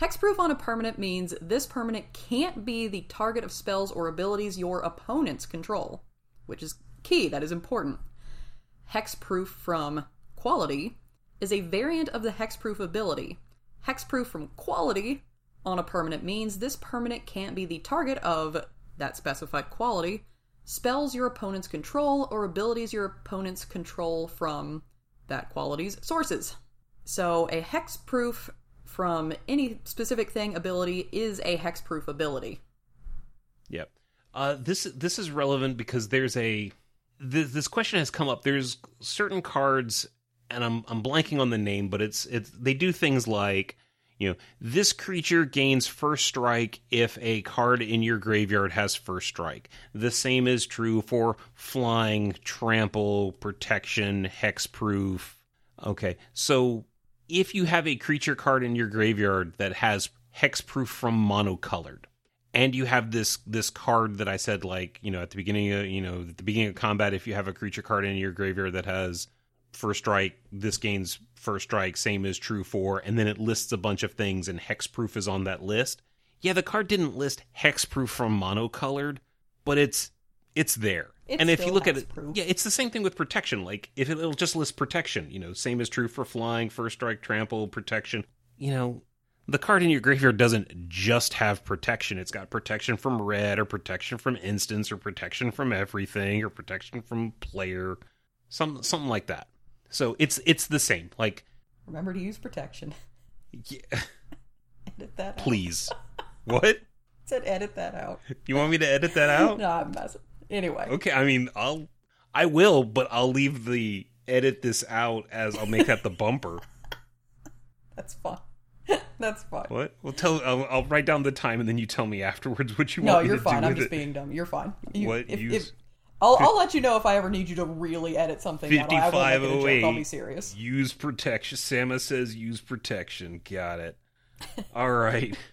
hexproof on a permanent means this permanent can't be the target of spells or abilities your opponents control, which is key. That is important. Hexproof from quality is a variant of the hexproof ability. Hexproof from quality on a permanent means this permanent can't be the target of that specified quality, spells your opponents control, or abilities your opponents control from that quality's sources. So a hexproof from any specific thing ability is a hexproof ability. Yep. Uh, this this is relevant because there's a this, this question has come up. There's certain cards, and I'm I'm blanking on the name, but it's it's they do things like you know this creature gains first strike if a card in your graveyard has first strike. The same is true for flying, trample, protection, hexproof. Okay, so if you have a creature card in your graveyard that has hexproof from monocolored and you have this this card that I said like you know at the beginning of you know at the beginning of combat if you have a creature card in your graveyard that has first strike this gains first strike same is true for and then it lists a bunch of things and hexproof is on that list. Yeah the card didn't list hexproof from monocolored but it's it's there It's and if you look at it hexproof. yeah it's the same thing with protection like if it, it'll just list protection you know same is true for flying first strike trample protection you know the card in your graveyard doesn't just have protection. It's got protection from red, or protection from instants, or protection from everything, or protection from player, some something like that. So it's it's the same. Like, Remember to use protection. yeah, edit that please, what? said edit that out. You want me to edit that out? no, I'm messing. Anyway. Okay, I mean, I'll I will, but I'll leave the edit this out as I'll make that the bumper. That's fine. That's fine. What? Well, tell I'll, I'll write down the time and then you tell me afterwards what you No, want me you're fine. I'm just it. being dumb. You're fine. You, What If, use- if, I'll, I'll let you know if I ever need you to really edit something. out. I won't make it a joke. 5508. I'll be oh serious. Use protection. Sama says use protection. Got it. All right.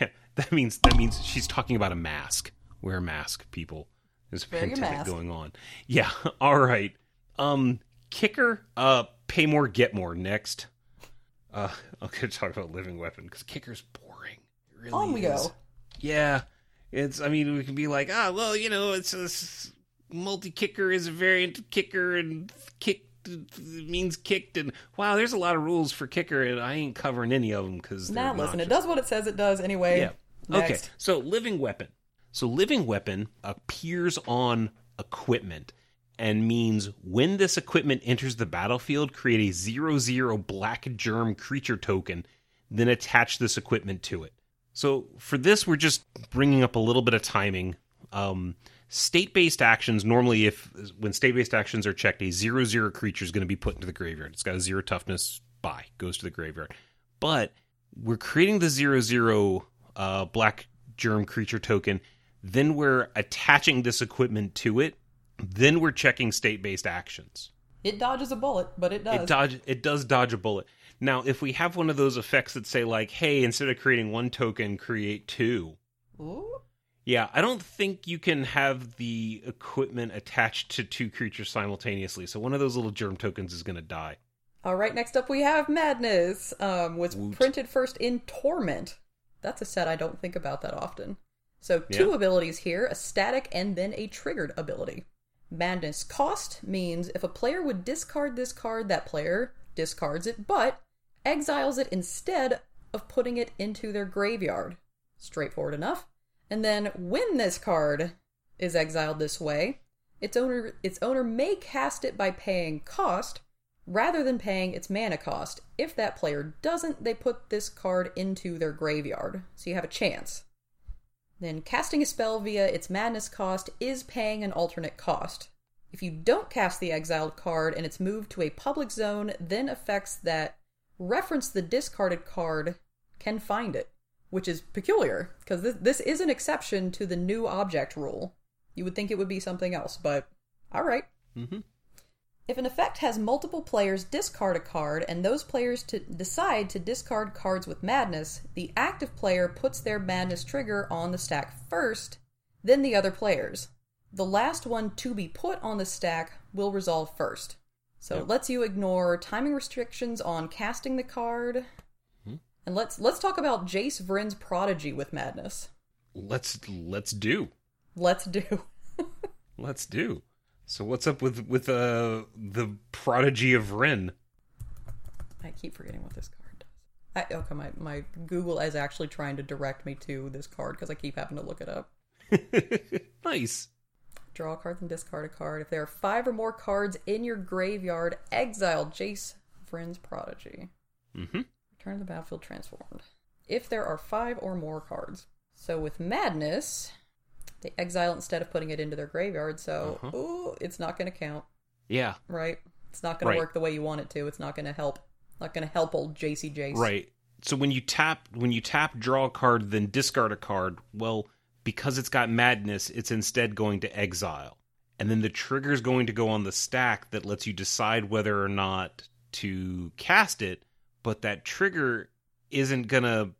Yeah, that means that means she's talking about a mask. Wear a mask, people. There's a Wear pandemic going on. Yeah. All right. Um, kicker. Uh, pay more, get more. Next. Uh, I'm gonna talk about living weapon because kicker's boring. It really On we is. go. Yeah, it's. I mean, we can be like, ah, well, you know, it's a multi kicker is a variant of kicker, and kick means kicked, and wow, there's a lot of rules for kicker, and I ain't covering any of them because Now listen, it does what it says it does anyway. Yeah. Next. Okay. So living weapon. So living weapon appears on equipment and means when this equipment enters the battlefield, create a zero zero black germ creature token, then attach this equipment to it. So for this, we're just bringing up a little bit of timing. Um, state-based actions normally, if when state-based actions are checked, a zero zero creature is going to be put into the graveyard. It's got a zero toughness. Bye, goes to the graveyard. But we're creating the zero zero uh, black germ creature token. Then we're attaching this equipment to it. Then we're checking state-based actions. It dodges a bullet, but it does. It dodge it does dodge a bullet. Now, if we have one of those effects that say like, "Hey, instead of creating one token, create two. Ooh. Yeah, I don't think you can have the equipment attached to two creatures simultaneously. So one of those little germ tokens is going to die. All right, next up we have Madness. Um, was Woot. printed first in Torment. That's a set I don't think about that often. So two Yeah. abilities here: a static and then a triggered ability. Madness cost means if a player would discard this card, that player discards it, but exiles it instead of putting it into their graveyard. Straightforward enough. And then when this card is exiled this way, its owner its owner may cast it by paying cost rather than paying its mana cost. If that player doesn't, they put this card into their graveyard. So you have a chance. Then casting a spell via its madness cost is paying an alternate cost. If you don't cast the exiled card and it's moved to a public zone, then effects that reference the discarded card can find it, which is peculiar because this, this is an exception to the new object rule. You would think it would be something else, but all right. Mm-hmm. If an effect has multiple players discard a card and those players to decide to discard cards with madness, the active player puts their madness trigger on the stack first, then the other players. The last one to be put on the stack will resolve first. So Yep. it lets you ignore timing restrictions on casting the card. Hmm? And let's let's talk about Jace Vryn's prodigy with madness. Let's let's do. Let's do. Let's do. So what's up with with uh the prodigy of Ren? I keep forgetting what this card does. I, okay, my, my Google is actually trying to direct me to this card because I keep having to look it up. nice. Draw a card, then discard a card. If there are five or more cards in your graveyard, exile Jace Vryn's Prodigy. Mm-hmm. Return to the battlefield transformed. If there are five or more cards. So with Madness, they exile instead of putting it into their graveyard, so Uh-huh. ooh, it's not going to count, Yeah. right? It's not going Right. to work the way you want it to. It's not going to help. Not going to help old JC Jace. Right. So when you tap when you tap draw a card then discard a card, well, because it's got madness, it's instead going to exile. And then the trigger is going to go on the stack that lets you decide whether or not to cast it, but that trigger isn't going to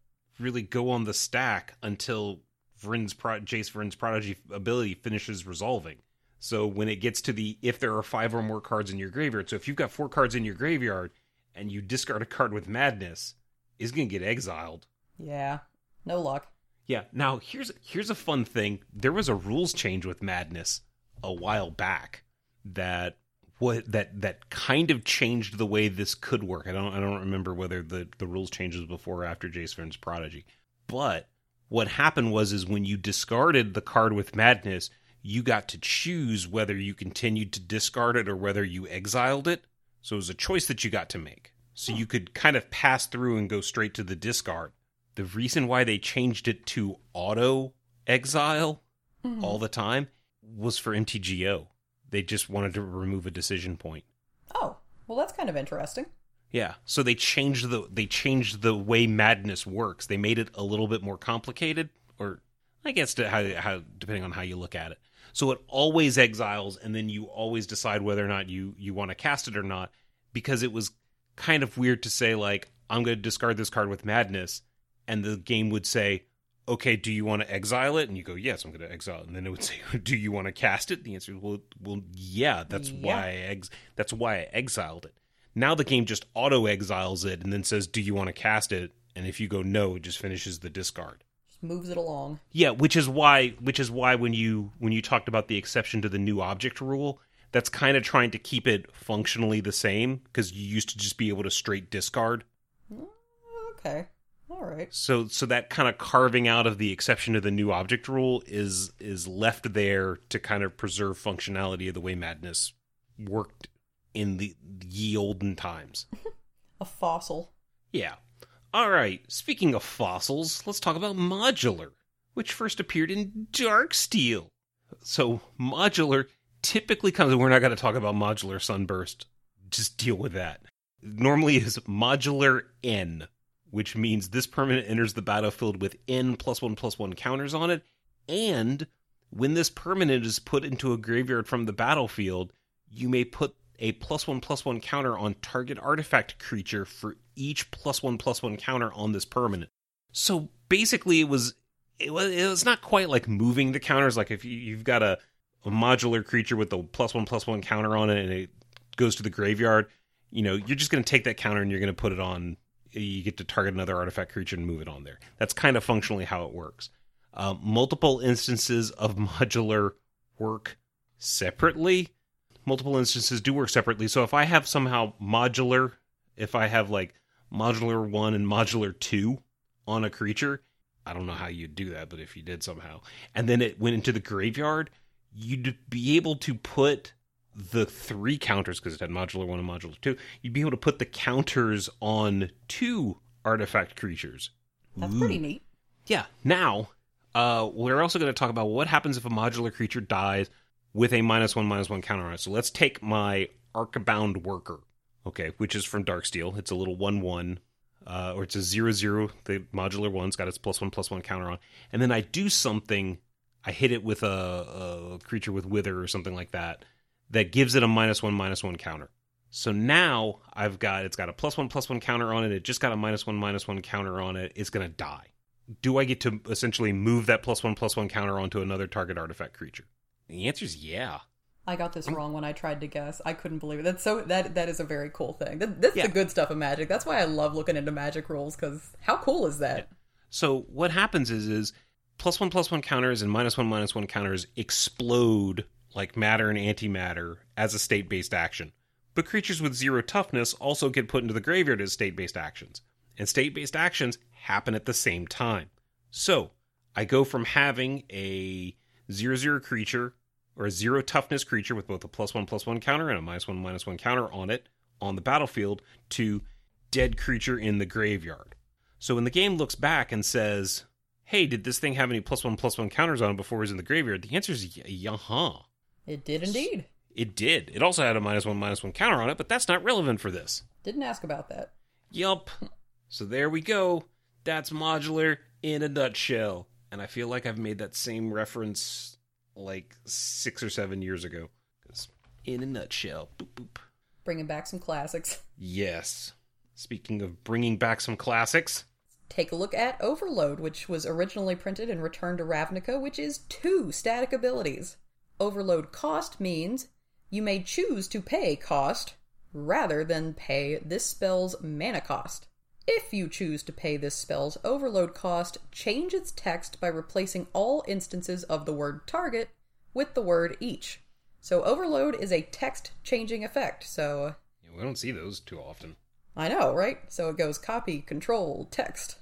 really go on the stack until Vryn's Pro- Jace Vryn's prodigy ability finishes resolving. So when it gets to the if there are five or more cards in your graveyard, so if you've got four cards in your graveyard and you discard a card with madness, is going to get exiled. Yeah. No luck. Yeah. Now here's here's a fun thing. There was a rules change with madness a while back that what that that kind of changed the way this could work. I don't I don't remember whether the the rules changes before or after Jace Vryn's prodigy. But what happened was is when you discarded the card with madness, you got to choose whether you continued to discard it or whether you exiled it. So it was a choice that you got to make. So you could kind of pass through and go straight to the discard. The reason why they changed it to auto exile mm-hmm. all the time was for MTGO. They just wanted to remove a decision point. Oh, well, that's kind of interesting. Yeah, so they changed the they changed the way madness works. They made it a little bit more complicated, or I guess how how depending on how you look at it. So it always exiles, and then you always decide whether or not you you want to cast it or not, because it was kind of weird to say like I'm going to discard this card with madness, and the game would say, okay, do you want to exile it? And you go, yes, I'm going to exile it. And then it would say, do you want to cast it? The answer is, well, well, yeah, that's Yeah. why I ex- that's why I exiled it. Now the game just auto exiles it and then says, do you want to cast it? And if you go no, it just finishes the discard. Just moves it along. Yeah, which is why which is why when you when you talked about the exception to the new object rule, that's kind of trying to keep it functionally the same because you used to just be able to straight discard. Mm, okay. All right. So so that kind of carving out of the exception to the new object rule is is left there to kind of preserve functionality of the way madness worked in the ye olden times. A fossil. Yeah. All right. Speaking of fossils, let's talk about modular, which first appeared in Darksteel. So modular typically comes. We're not going to talk about modular sunburst. Just deal with that. Normally is modular N, which means this permanent enters the battlefield with N plus one plus one counters on it, and when this permanent is put into a graveyard from the battlefield, you may put a plus one plus one counter on target artifact creature for each plus one plus one counter on this permanent. So basically, it was it was it was not quite like moving the counters. Like if you, you've got a, a modular creature with a plus one plus one counter on it, and it goes to the graveyard, you know, you're just going to take that counter and you're going to put it on. You get to target another artifact creature and move it on there. That's kind of functionally how it works. Uh, multiple instances of modular work separately multiple instances do work separately. So if I have somehow modular, if I have like modular 1 and modular 2 on a creature, I don't know how you'd do that, but if you did somehow, and then it went into the graveyard, you'd be able to put the three counters because it had modular 1 and modular 2. You'd be able to put the counters on two artifact creatures. That's Ooh. pretty neat. Yeah. Now, uh, we're also going to talk about what happens if a modular creature dies with a minus one minus one counter on it. So let's take my Arcbound Worker, okay, which is from Darksteel. It's a little one one, uh, or it's a zero zero. The modular one's got its plus one plus one counter on, and then I do something. I hit it with a, a creature with Wither or something like that that gives it a minus one minus one counter. So now I've got it's got a plus one plus one counter on it. It just got a minus one minus one counter on it. It's gonna die. Do I get to essentially move that plus one plus one counter onto another target artifact creature? The answer is yeah. I got this wrong when I tried to guess. I couldn't believe it. That's so that that is a very cool thing. That, that's Yeah. the good stuff of Magic. That's why I love looking into Magic rules because how cool is that? So what happens is is plus one plus one counters and minus one minus one counters explode like matter and antimatter as a state based action. But creatures with zero toughness also get put into the graveyard as state based actions. And state based actions happen at the same time. So I go from having a zero zero creature or a zero toughness creature with both a plus one plus one counter and a minus one minus one counter on it on the battlefield to dead creature in the graveyard. So when the game looks back and says, "Hey, did this thing have any plus one plus one counters on it before it was in the graveyard?" The answer is yeah, huh. It did indeed. It did. It also had a minus one minus one counter on it, but that's not relevant for this. Didn't ask about that. Yup. So there we go. That's modular in a nutshell. And I feel like I've made that same reference like six or seven years ago. in a nutshell. Boop boop. Bringing back some classics. Yes. Speaking of bringing back some classics, Take a look at Overload, which was originally printed in Return to Ravnica, which is two static abilities. Overload cost means you may choose to pay cost rather than pay this spell's mana cost. If you choose to pay this spell's overload cost, change its text by replacing all instances of the word target with the word each. So overload is a text changing effect, so yeah, we don't see those too often. I know, right? So it goes copy, control, text.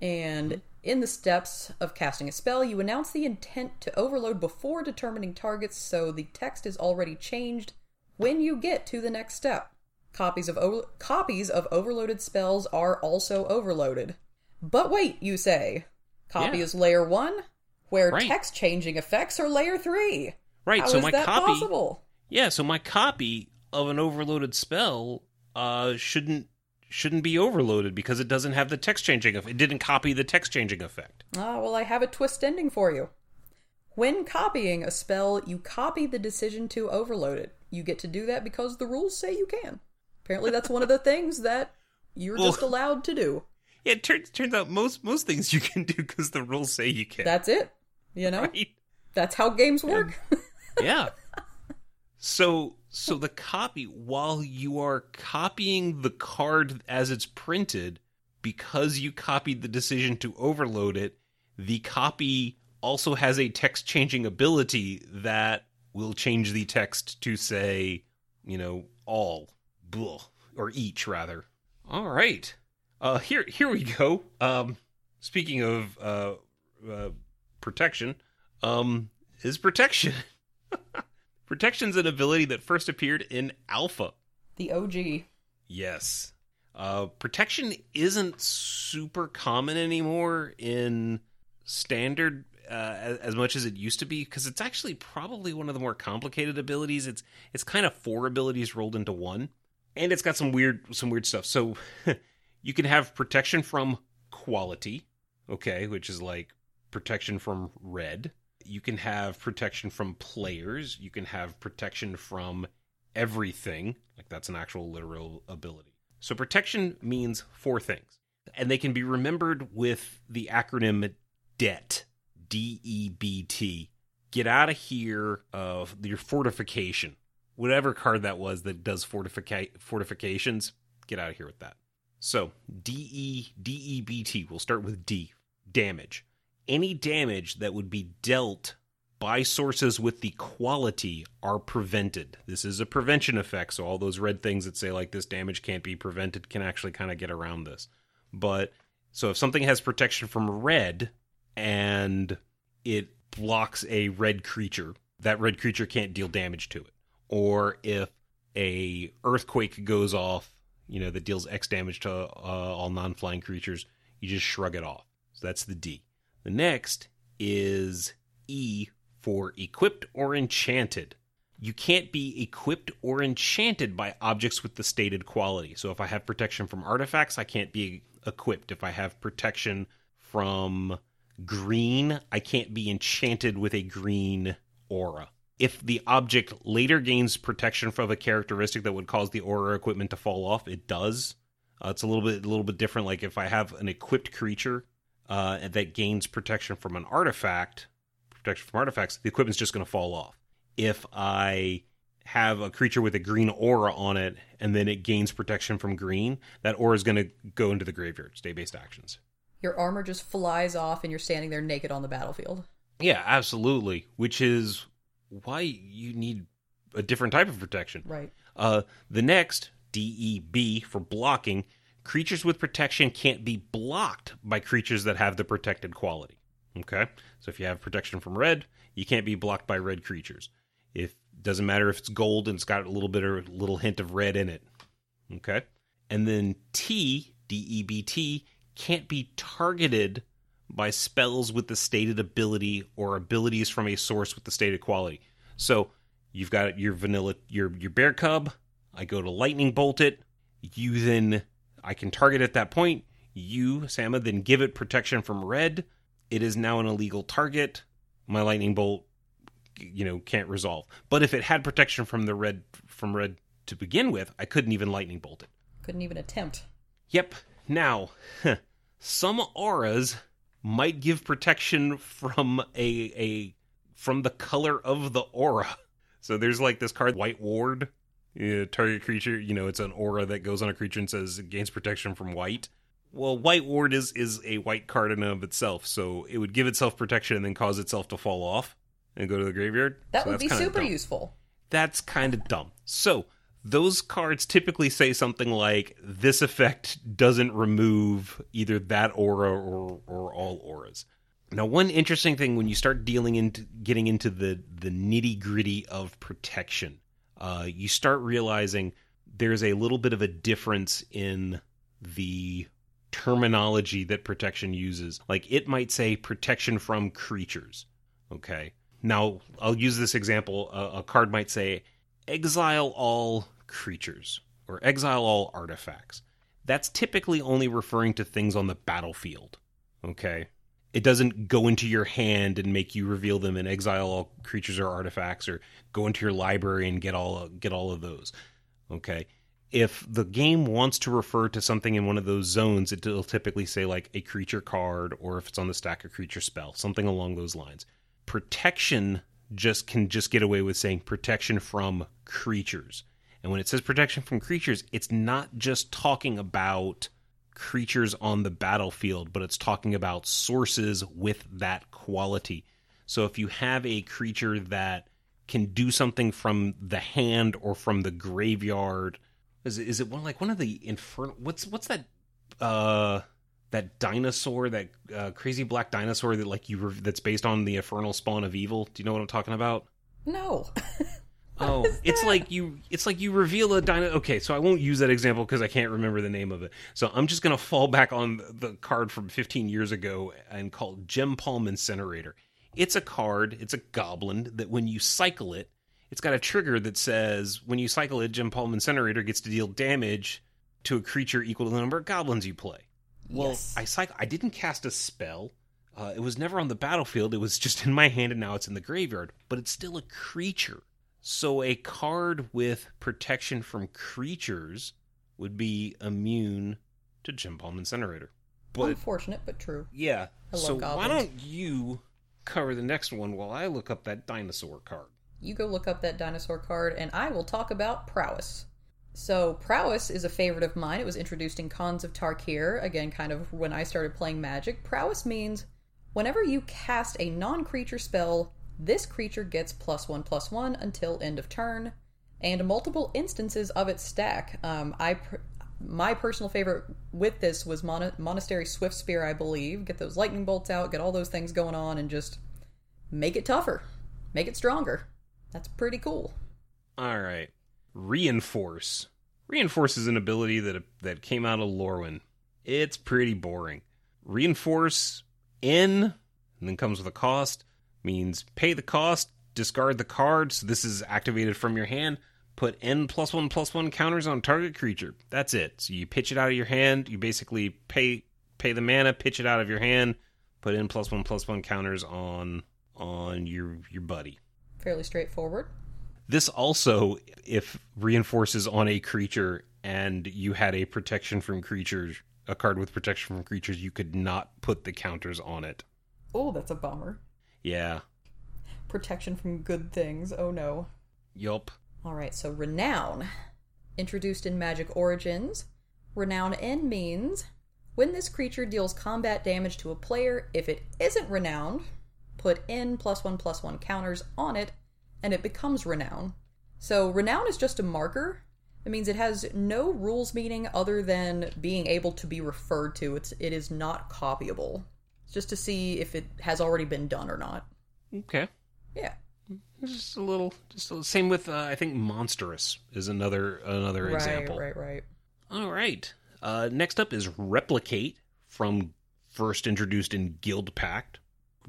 And in the steps of casting a spell, you announce the intent to overload before determining targets, so the text is already changed when you get to the next step. Copies of o- copies of overloaded spells are also overloaded. But wait, you say. Copy Yeah. is layer 1, where Right. text changing effects are layer 3. Right, How so is my that copy possible? Yeah, so my copy of an overloaded spell uh shouldn't shouldn't be overloaded because it doesn't have the text changing effect. It didn't copy the text changing effect. Ah, well, I have a twist ending for you. When copying a spell, you copy the decision to overload it. You get to do that because the rules say you can. Apparently, that's one of the things that you're Well- just allowed to do. Yeah, it turns turns out most most things you can do because the rules say you can. That's it. You know, right? that's how games work. yeah. So so the copy while you are copying the card as it's printed because you copied the decision to overload it, the copy also has a text changing ability that will change the text to say, you know, all blah, or each rather. All right. Uh here here we go. Um speaking of uh, uh protection, um is protection Protection's an ability that first appeared in Alpha. the OG. Yes. Uh, protection isn't super common anymore in standard uh, as, as much as it used to be because it's actually probably one of the more complicated abilities. It's it's kind of four abilities rolled into one, and it's got some weird some weird stuff. So you can have protection from quality, okay, which is like protection from red. You can have protection from players. You can have protection from everything. Like that's an actual literal ability. So protection means four things. And they can be remembered with the acronym DEBT. D E B T. Get out of here of your fortification. Whatever card that was that does fortifica- fortifications, get out of here with that. So D E D E B T. We'll start with D. Damage. Any damage that would be dealt by sources with the quality are prevented. This is a prevention effect, so all those red things that say like this damage can't be prevented can actually kind of get around this. But so if something has protection from red and it blocks a red creature, that red creature can't deal damage to it. Or if a earthquake goes off, you know, that deals X damage to uh, all non-flying creatures, you just shrug it off. So that's the D. The next is E for equipped or enchanted. You can't be equipped or enchanted by objects with the stated quality. So if I have protection from artifacts, I can't be equipped. If I have protection from green, I can't be enchanted with a green aura. If the object later gains protection from a characteristic that would cause the aura equipment to fall off, it does. Uh, it's a little bit a little bit different. Like if I have an equipped creature uh, that gains protection from an artifact, protection from artifacts, the equipment's just going to fall off. if I have a creature with a green aura on it and then it gains protection from green, that aura is going to go into the graveyard, state based actions. Your armor just flies off and you're standing there naked on the battlefield. Yeah, absolutely. Which is why you need a different type of protection. Right. Uh, the next, DEB, for blocking, creatures with protection can't be blocked by creatures that have the protected quality. Okay? So if you have protection from red, you can't be blocked by red creatures. If doesn't matter if it's gold and it's got a little bit or a little hint of red in it. Okay? And then T, DEBT, can't be targeted by spells with the stated ability or abilities from a source with the stated quality. So you've got your vanilla your your bear cub, I go to lightning bolt it, you then I can target at that point, you, Sama, then give it protection from red. It is now an illegal target. My lightning bolt you know can't resolve. But if it had protection from the red from red to begin with, I couldn't even lightning bolt it. Couldn't even attempt. Yep. Now, some auras might give protection from a a from the color of the aura. So there's like this card, White Ward. Yeah, target creature, you know, it's an aura that goes on a creature and says it gains protection from white. Well, White Ward is is a white card in and of itself, so it would give itself protection and then cause itself to fall off and go to the graveyard. That So would be super dumb useful. that's kind of dumb. So those cards typically say something like this effect doesn't remove either that aura or or all auras. Now, one interesting thing when you start dealing into getting into the the nitty gritty of protection, uh, you start realizing there's a little bit of a difference in the terminology that protection uses. Like it might say protection from creatures. Okay. Now, I'll use this example. A, a card might say exile all creatures or exile all artifacts. That's typically only referring to things on the battlefield. Okay. It doesn't go into your hand and make you reveal them and exile all creatures or artifacts or go into your library and get all get all of those. Okay. If the game wants to refer to something in one of those zones, it'll typically say like a creature card or if it's on the stack a creature spell, something along those lines protection just can just get away with saying protection from creatures. And when it says protection from creatures, it's not just talking about creatures on the battlefield, but it's talking about sources with that quality. So if you have a creature that can do something from the hand or from the graveyard, is it, is it one like one of the infernal? What's what's that? Uh, that dinosaur, that uh, crazy black dinosaur that like you re- that's based on the infernal spawn of evil. Do you know what I'm talking about? No. Oh, it's like you it's like you reveal a dino Okay, so I won't use that example cuz I can't remember the name of it. So I'm just going to fall back on the card from 15 years ago and called Gempalm Incinerator. It's a card, it's a goblin that when you cycle it, it's got a trigger that says when you cycle it, Gempalm Incinerator gets to deal damage to a creature equal to the number of goblins you play. Well, Yes. I cycle. I didn't cast a spell. Uh, it was never on the battlefield. It was just in my hand, and now it's in the graveyard. But it's still a creature. So a card with protection from creatures would be immune to Gempalm Incinerator. But Unfortunate, but true. yeah, so why don't you cover the next one while I look up that dinosaur card? You go look up that dinosaur card, and I will talk about prowess. So, prowess is a favorite of mine. It was introduced in Khans of Tarkir, again, kind of when I started playing Magic. Prowess means whenever you cast a non creature spell, this creature gets plus one plus one until end of turn, and multiple instances of its stack. Um, I. Pr- my personal favorite with this was Mon- Monastery Swiftspear, I believe. Get those lightning bolts out, get all those things going on, and just make it tougher, make it stronger. That's pretty cool. All right. Reinforce. Reinforce is an ability that that came out of Lorwyn. It's pretty boring. Reinforce in and then comes with a cost means pay the cost, discard the card. So this is activated from your hand. Put n plus one plus one counters on target creature. That's it. So you pitch it out of your hand. You basically pay pay the mana, pitch it out of your hand, put in plus one plus one counters on on your your buddy. Fairly straightforward. This also, if reinforces on a creature and you had a protection from creatures, a card with protection from creatures, you could not put the counters on it. Oh, that's a bummer. Yeah. protection from good things. Oh no. Yup. All right, so renown. Introduced in Magic Origins, renown N means when this creature deals combat damage to a player, if it isn't renowned, put N plus one plus one counters on it, and it becomes renown. So renown is just a marker. It means it has no rules meaning other than being able to be referred to. It's it is not copyable. It's just to see if it has already been done or not. Okay. Yeah. Just a little. Just a, same with uh, I think monstrous is another another right, example. right, right. Right. All right. Uh, next up is replicate from first introduced in Guildpact.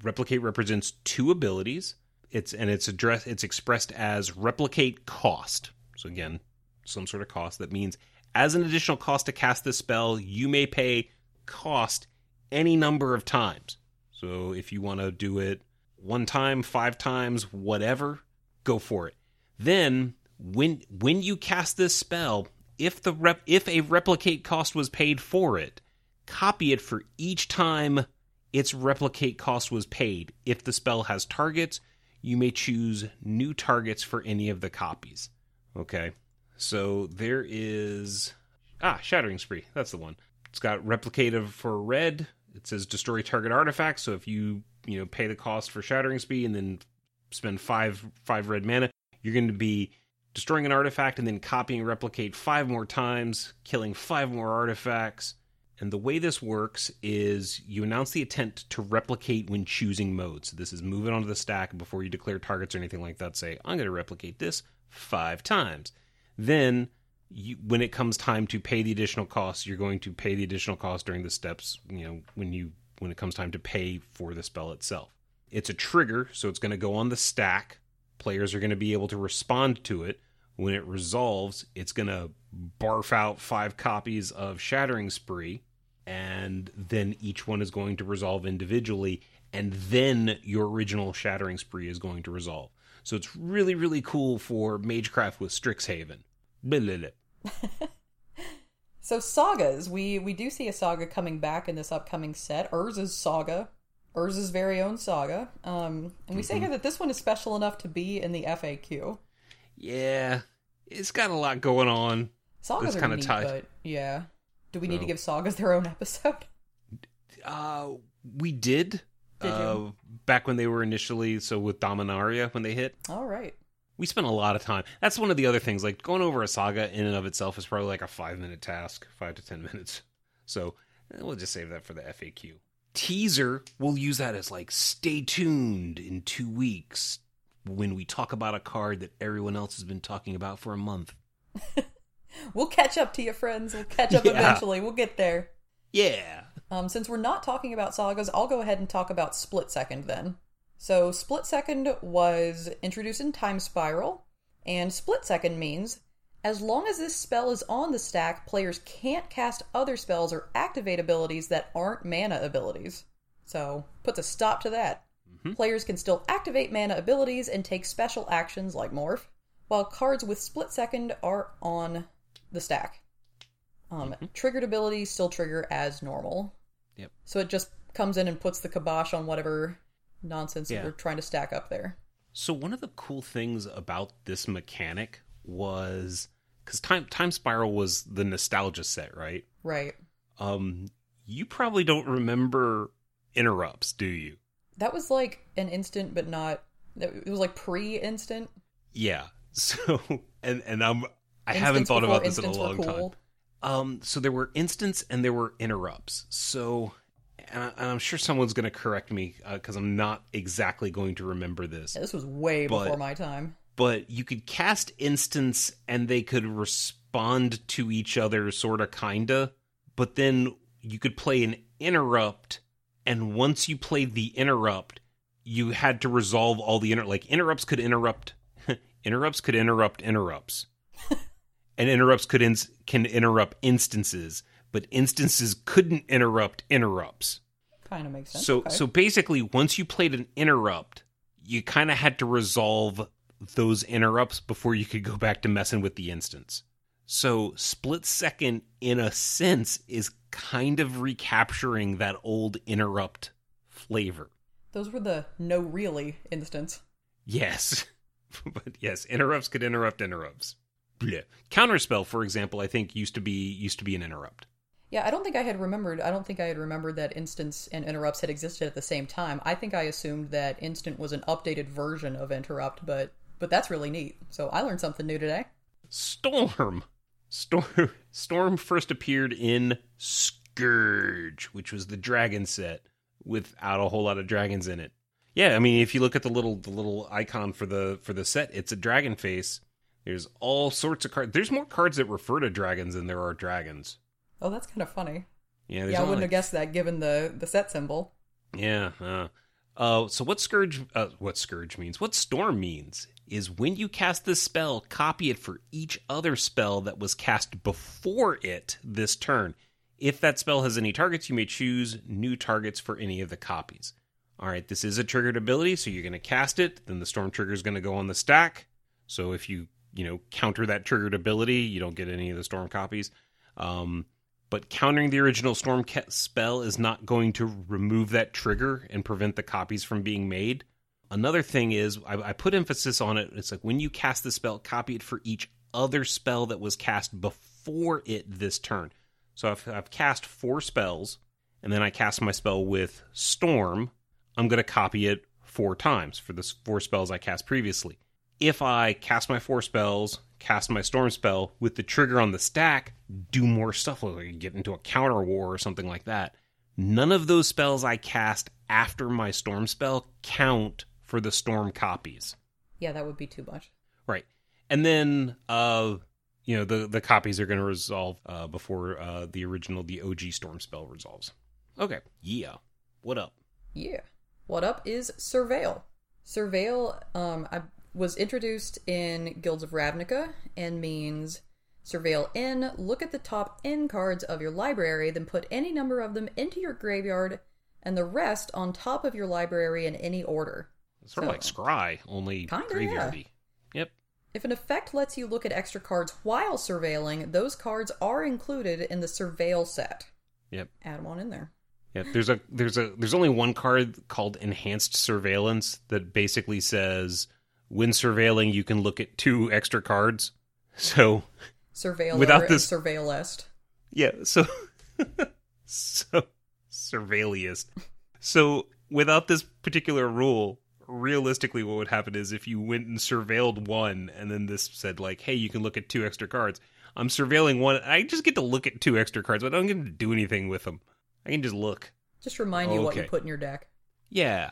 Replicate represents two abilities. It's and it's address it's expressed as replicate cost. So again, some sort of cost that means as an additional cost to cast this spell, you may pay cost any number of times. So if you want to do it one time, five times, whatever, go for it. Then when when you cast this spell, if the rep, if a replicate cost was paid for it, copy it for each time its replicate cost was paid. If the spell has targets, you may choose new targets for any of the copies. Okay. So there is ah, Shattering Spree. That's the one. It's got replicative for red. It says destroy target artifacts. So if you you know pay the cost for Shattering Spree and then spend five five red mana, you're going to be destroying an artifact and then copying replicate five more times, killing five more artifacts. And the way this works is you announce the intent to replicate when choosing modes. This is move it onto the stack before you declare targets or anything like that. Say, I'm going to replicate this five times. Then, you, when it comes time to pay the additional costs, you're going to pay the additional cost during the steps. You know, when you when it comes time to pay for the spell itself. It's a trigger, so it's going to go on the stack. Players are going to be able to respond to it. When it resolves, it's going to barf out five copies of Shattering Spree, and then each one is going to resolve individually, and then your original Shattering Spree is going to resolve. So it's really, really cool for Magecraft with Strixhaven. So sagas, we we do see a saga coming back in this upcoming set. Urza's saga, Urza's very own saga. Um, and we say here that this one is special enough to be in the FAQ. Yeah, it's got a lot going on. Sagas It's neat, tied. but yeah. Do we need to give sagas their own episode? Uh, we did. Did you? uh, back when they were initially so with Dominaria when they hit, All right. we spent a lot of time. That's one of the other things. Like going over a saga in and of itself is probably like a five minute task, five to ten minutes. So eh, we'll just save that for the FAQ. Teaser, we'll use that as like stay tuned in two weeks when we talk about a card that everyone else has been talking about for a month. We'll catch up to you, friends. We'll catch up Yeah. eventually. We'll get there. Yeah. Um, since we're not talking about sagas, I'll go ahead and talk about Split Second then. So, Split Second was introduced in Time Spiral, and Split Second means as long as this spell is on the stack, players can't cast other spells or activate abilities that aren't mana abilities. So, puts a stop to that. Players can still activate mana abilities and take special actions like Morph, while cards with Split Second are on the stack. Um, Triggered abilities still trigger as normal. Yep. So it just comes in and puts the kibosh on whatever nonsense Yeah. we're trying to stack up there. So one of the cool things about this mechanic was because time time spiral was the nostalgia set, right? Right. Um, you probably don't remember interrupts, do you? That was like an instant, but not. It was like pre-instant. Yeah. So and and I'm I haven't thought about this in a long cool. time. Um, so there were instants and there were interrupts. So, and, I, I'm sure someone's going to correct me because I'm not exactly going to remember this. Yeah, this was way But- before my time. But you could cast instants and they could respond to each other, sort of, kinda. But then you could play an interrupt, and once you played the interrupt, you had to resolve all the inter like interrupts could interrupt interrupts could interrupt interrupts and interrupts could ins- can interrupt instants but instants couldn't interrupt interrupts Kind of makes sense. so Okay. so basically once you played an interrupt you kind of had to resolve those interrupts before you could go back to messing with the instants so split second in a sense is kind of recapturing that old interrupt flavor those were the no really instants. Yes. but yes, interrupts could interrupt interrupts. Blech. Counterspell, for example, I think used to be used to be an interrupt. Yeah, I don't think I had remembered. I don't think I had remembered that instants and interrupts had existed at the same time. I think I assumed that instant was an updated version of interrupt, but but that's really neat. So I learned something new today. Storm. Storm Storm first appeared in Scourge, which was the dragon set without a whole lot of dragons in it. Yeah, I mean if you look at the little the little icon for the for the set, it's a dragon face. There's all sorts of cards. There's more cards that refer to dragons than there are dragons. Oh, that's kind of funny. Yeah, Yeah, I wouldn't like, have guessed that given the the set symbol. Yeah. Uh, uh, so what scourge? Uh, what scourge means? What storm means is when you cast this spell, copy it for each other spell that was cast before it this turn. If that spell has any targets, you may choose new targets for any of the copies. All right, this is a triggered ability, so you're going to cast it. Then the storm trigger is going to go on the stack. So if you you know counter that triggered ability, you don't get any of the storm copies. Um, but countering the original storm spell is not going to remove that trigger and prevent the copies from being made. Another thing is, I, I put emphasis on it. It's like when you cast the spell, copy it for each other spell that was cast before it this turn. So if I've cast four spells and then I cast my spell with Storm, I'm going to copy it four times for the four spells I cast previously. If I cast my four spells, cast my Storm spell with the trigger on the stack, do more stuff, like get into a counter war or something like that. None of those spells I cast after my Storm spell count for the Storm copies. Yeah, that would be too much. Right. And then uh you know the the copies are going to resolve uh before uh the original the OG storm spell resolves. Okay. Yeah. What up? Yeah. What up is Surveil. Surveil um, I was introduced in Guilds of Ravnica and means surveil N, look at the top N cards of your library, then put any number of them into your graveyard and the rest on top of your library in any order. It's sort of like Scry, only Kinda, graveyardy. Yep. If an effect lets you look at extra cards while surveilling, those cards are included in the surveil set. Yep. Add them on in there. Yeah, there's a there's a there's only one card called Enhanced Surveillance that basically says when surveilling you can look at two extra cards. So Surveiler Without this- surveillist. Yeah, so so surveillist. So without this particular rule, realistically what would happen is if you went and surveilled one and then this said like, "Hey, you can look at two extra cards." I'm surveilling one. I just get to look at two extra cards, but I don't get to do anything with them. I can just look. Just remind you what you put in your deck. Yeah.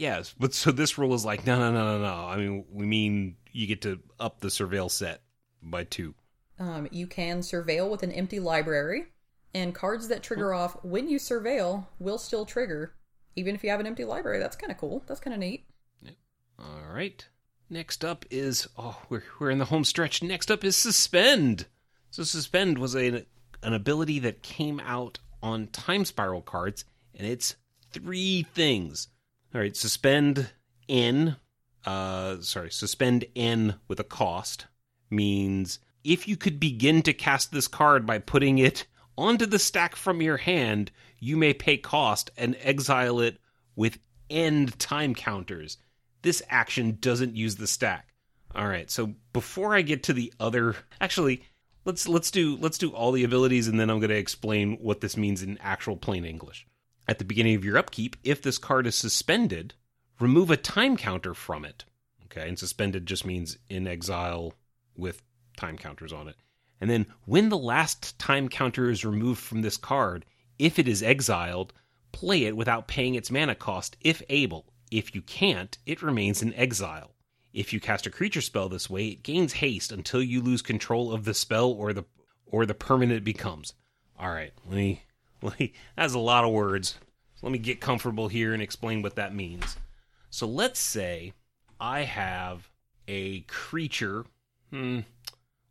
Yes, but so this rule is like, no, no, no, no, no. I mean, we mean you get to up the surveil set by two. Um, you can surveil with an empty library, and cards that trigger off when you surveil will still trigger, even if you have an empty library. That's kind of cool. That's kind of neat. Yep. All right. Next up is oh, we're we're in the home stretch. Next up is suspend. So suspend was a an ability that came out on time spiral cards, and it's three things. All right, suspend n. Uh, sorry, suspend n with a cost means if you could begin to cast this card by putting it onto the stack from your hand, you may pay cost and exile it with end time counters. This action doesn't use the stack. All right, so before I get to the other, actually, let's let's do let's do all the abilities, and then I'm going to explain what this means in actual plain English. At the beginning of your upkeep, if this card is suspended, remove a time counter from it. Okay, and suspended just means in exile with time counters on it. And then when the last time counter is removed from this card, if it is exiled, play it without paying its mana cost if able. If you can't, it remains in exile. If you cast a creature spell this way, it gains haste until you lose control of the spell or the or the permanent it becomes. All right, let me, that's a lot of words. Let me get comfortable here and explain what that means. So let's say I have a creature. Hmm,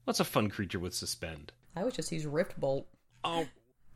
what's a fun creature with suspend? I would just use Rift Bolt. Oh,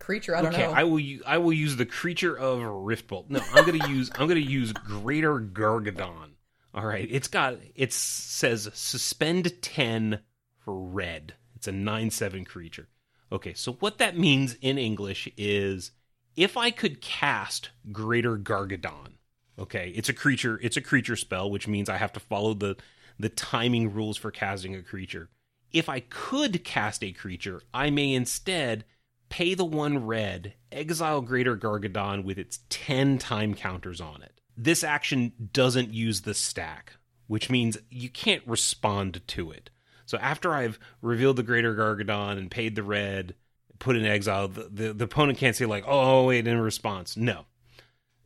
Creature, I don't okay. know. I will. u- I will use the creature of Riftbolt. No, I'm gonna use. I'm gonna use Greater Gargadon. All right. It's got. It says suspend ten for red. It's a nine seven creature. Okay. So what that means in English is if I could cast Greater Gargadon. Okay, it's a creature. It's a creature spell, which means I have to follow the the timing rules for casting a creature. If I could cast a creature, I may instead pay the one red, exile Greater Gargadon with its 10 time counters on it. This action doesn't use the stack, which means you can't respond to it. So after I've revealed the Greater Gargadon and paid the red, put in exile, the, the, the opponent can't say, like, oh, oh wait, in response. No.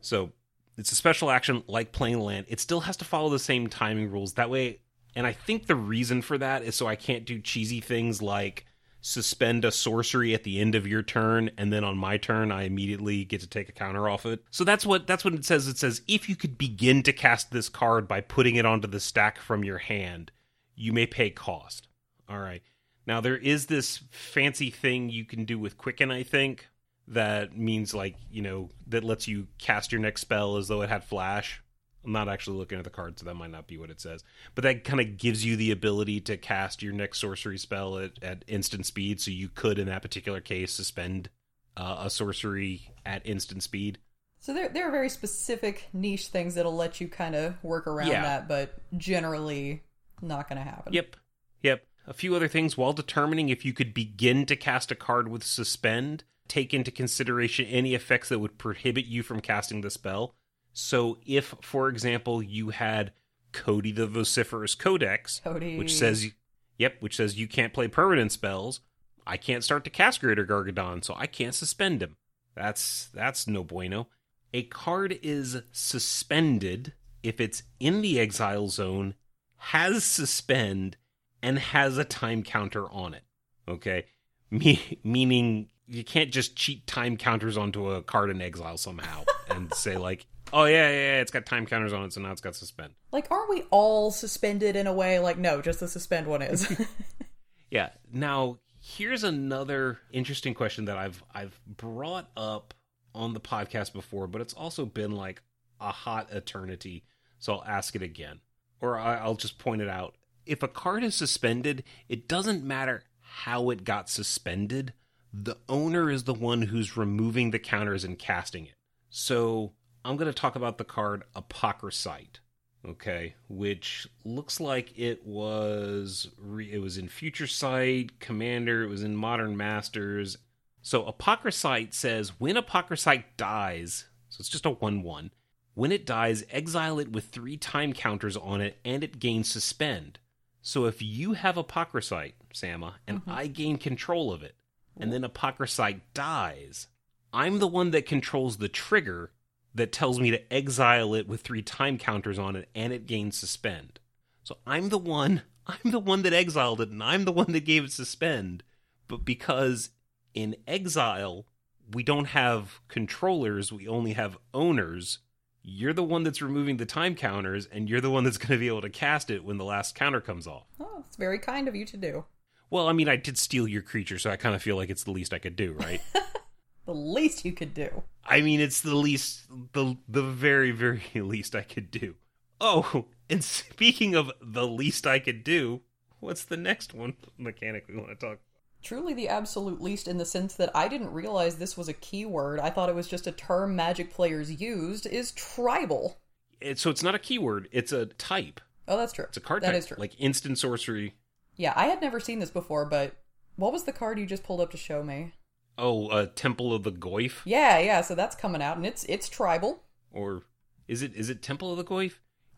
So it's a special action like playing land. It still has to follow the same timing rules. That way, and I think the reason for that is so I can't do cheesy things like suspend a sorcery at the end of your turn and then on my turn I immediately get to take a counter off it. So that's what that's what it says. It says if you could begin to cast this card by putting it onto the stack from your hand, you may pay cost. All right. Now there is this fancy thing you can do with Quicken, I think, that means like, you know, that lets you cast your next spell as though it had flash. I'm not actually looking at the card, so that might not be what it says. But that kind of gives you the ability to cast your next sorcery spell at, at instant speed. So you could, in that particular case, suspend uh, a sorcery at instant speed. So there, there are very specific niche things that'll let you kind of work around Yeah. that, but generally not going to happen. Yep. Yep. A few other things while determining if you could begin to cast a card with suspend, take into consideration any effects that would prohibit you from casting the spell. So if, for example, you had Cody the Vociferous Codex, Cody. which says yep, which says you can't play permanent spells, I can't start to cast Greater Gargadon, so I can't suspend him. That's that's no bueno. A card is suspended if it's in the exile zone, has suspend, and has a time counter on it. Okay? Me- meaning you can't just cheat time counters onto a card in exile somehow and say like, "Oh yeah, yeah, yeah, it's got time counters on it, so now it's got suspend." Like, aren't we all suspended in a way? Like, no, just the suspend one is. Yeah. Now, here's another interesting question that I've I've brought up on the podcast before, but it's also been like a hot eternity, so I'll ask it again, or I'll just point it out. If a card is suspended, it doesn't matter how it got suspended. The owner is the one who's removing the counters and casting it. So I'm going to talk about the card Epochrasite okay which looks like it was re- it was in future sight commander it was in modern masters so Epochrasite says when Epochrasite dies so it's just a 1-1 when it dies exile it with three time counters on it and it gains suspend so if you have Epochrasite sama and mm-hmm. i gain control of it and then Epochrasite dies i'm the one that controls the trigger that tells me to exile it with three time counters on it and it gains suspend. So I'm the one I'm the one that exiled it and I'm the one that gave it suspend. But because in exile we don't have controllers, we only have owners, you're the one that's removing the time counters and you're the one that's going to be able to cast it when the last counter comes off. oh, it's very kind of you to do. Well, I mean, I did steal your creature, so I kind of feel like it's the least I could do, right? The least you could do. I mean, it's the least, the the very, very least I could do. Oh, and speaking of the least I could do, what's the next one mechanic we want to talk? Truly the absolute least in the sense that I didn't realize this was a keyword. I thought it was just a term magic players used, is tribal. It, so it's not a keyword; it's a type. Oh, that's true. It's a card That type, is true. like instant sorcery. Yeah, I had never seen this before, but what was the card you just pulled up to show me? Oh, uh, Temple of the Goyf, Yeah, yeah, so that's coming out and it's it's tribal. or is it is it Temple of the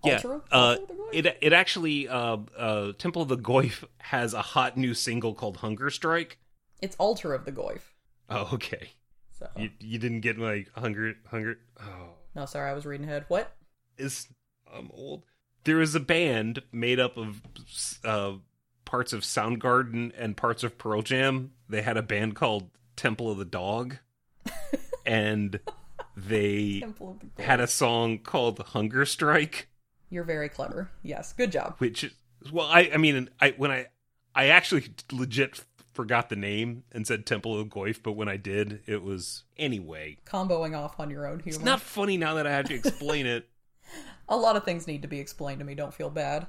Altar? Yeah, uh, Altar Goyf? it it actually uh, uh, Temple of the Goyf has a hot new single called Hunger Strike. It's altar of the Goyf. Oh, okay. So You you didn't get like hunger hunger. Oh, No, sorry, I was reading ahead. What? is I'm old. There was a band made up of uh, parts of Soundgarden and parts of Pearl Jam. They had a band called Temple of the Dog, and they the had a song called Hunger Strike, You're very clever. Yes, good job. which well, I I mean, I when I I actually legit forgot the name and said Temple of Goyf, but when I did, it was anyway. Comboing off on your own humor. It's not funny now that I have to explain it. A lot of things need to be explained to me. Don't feel bad.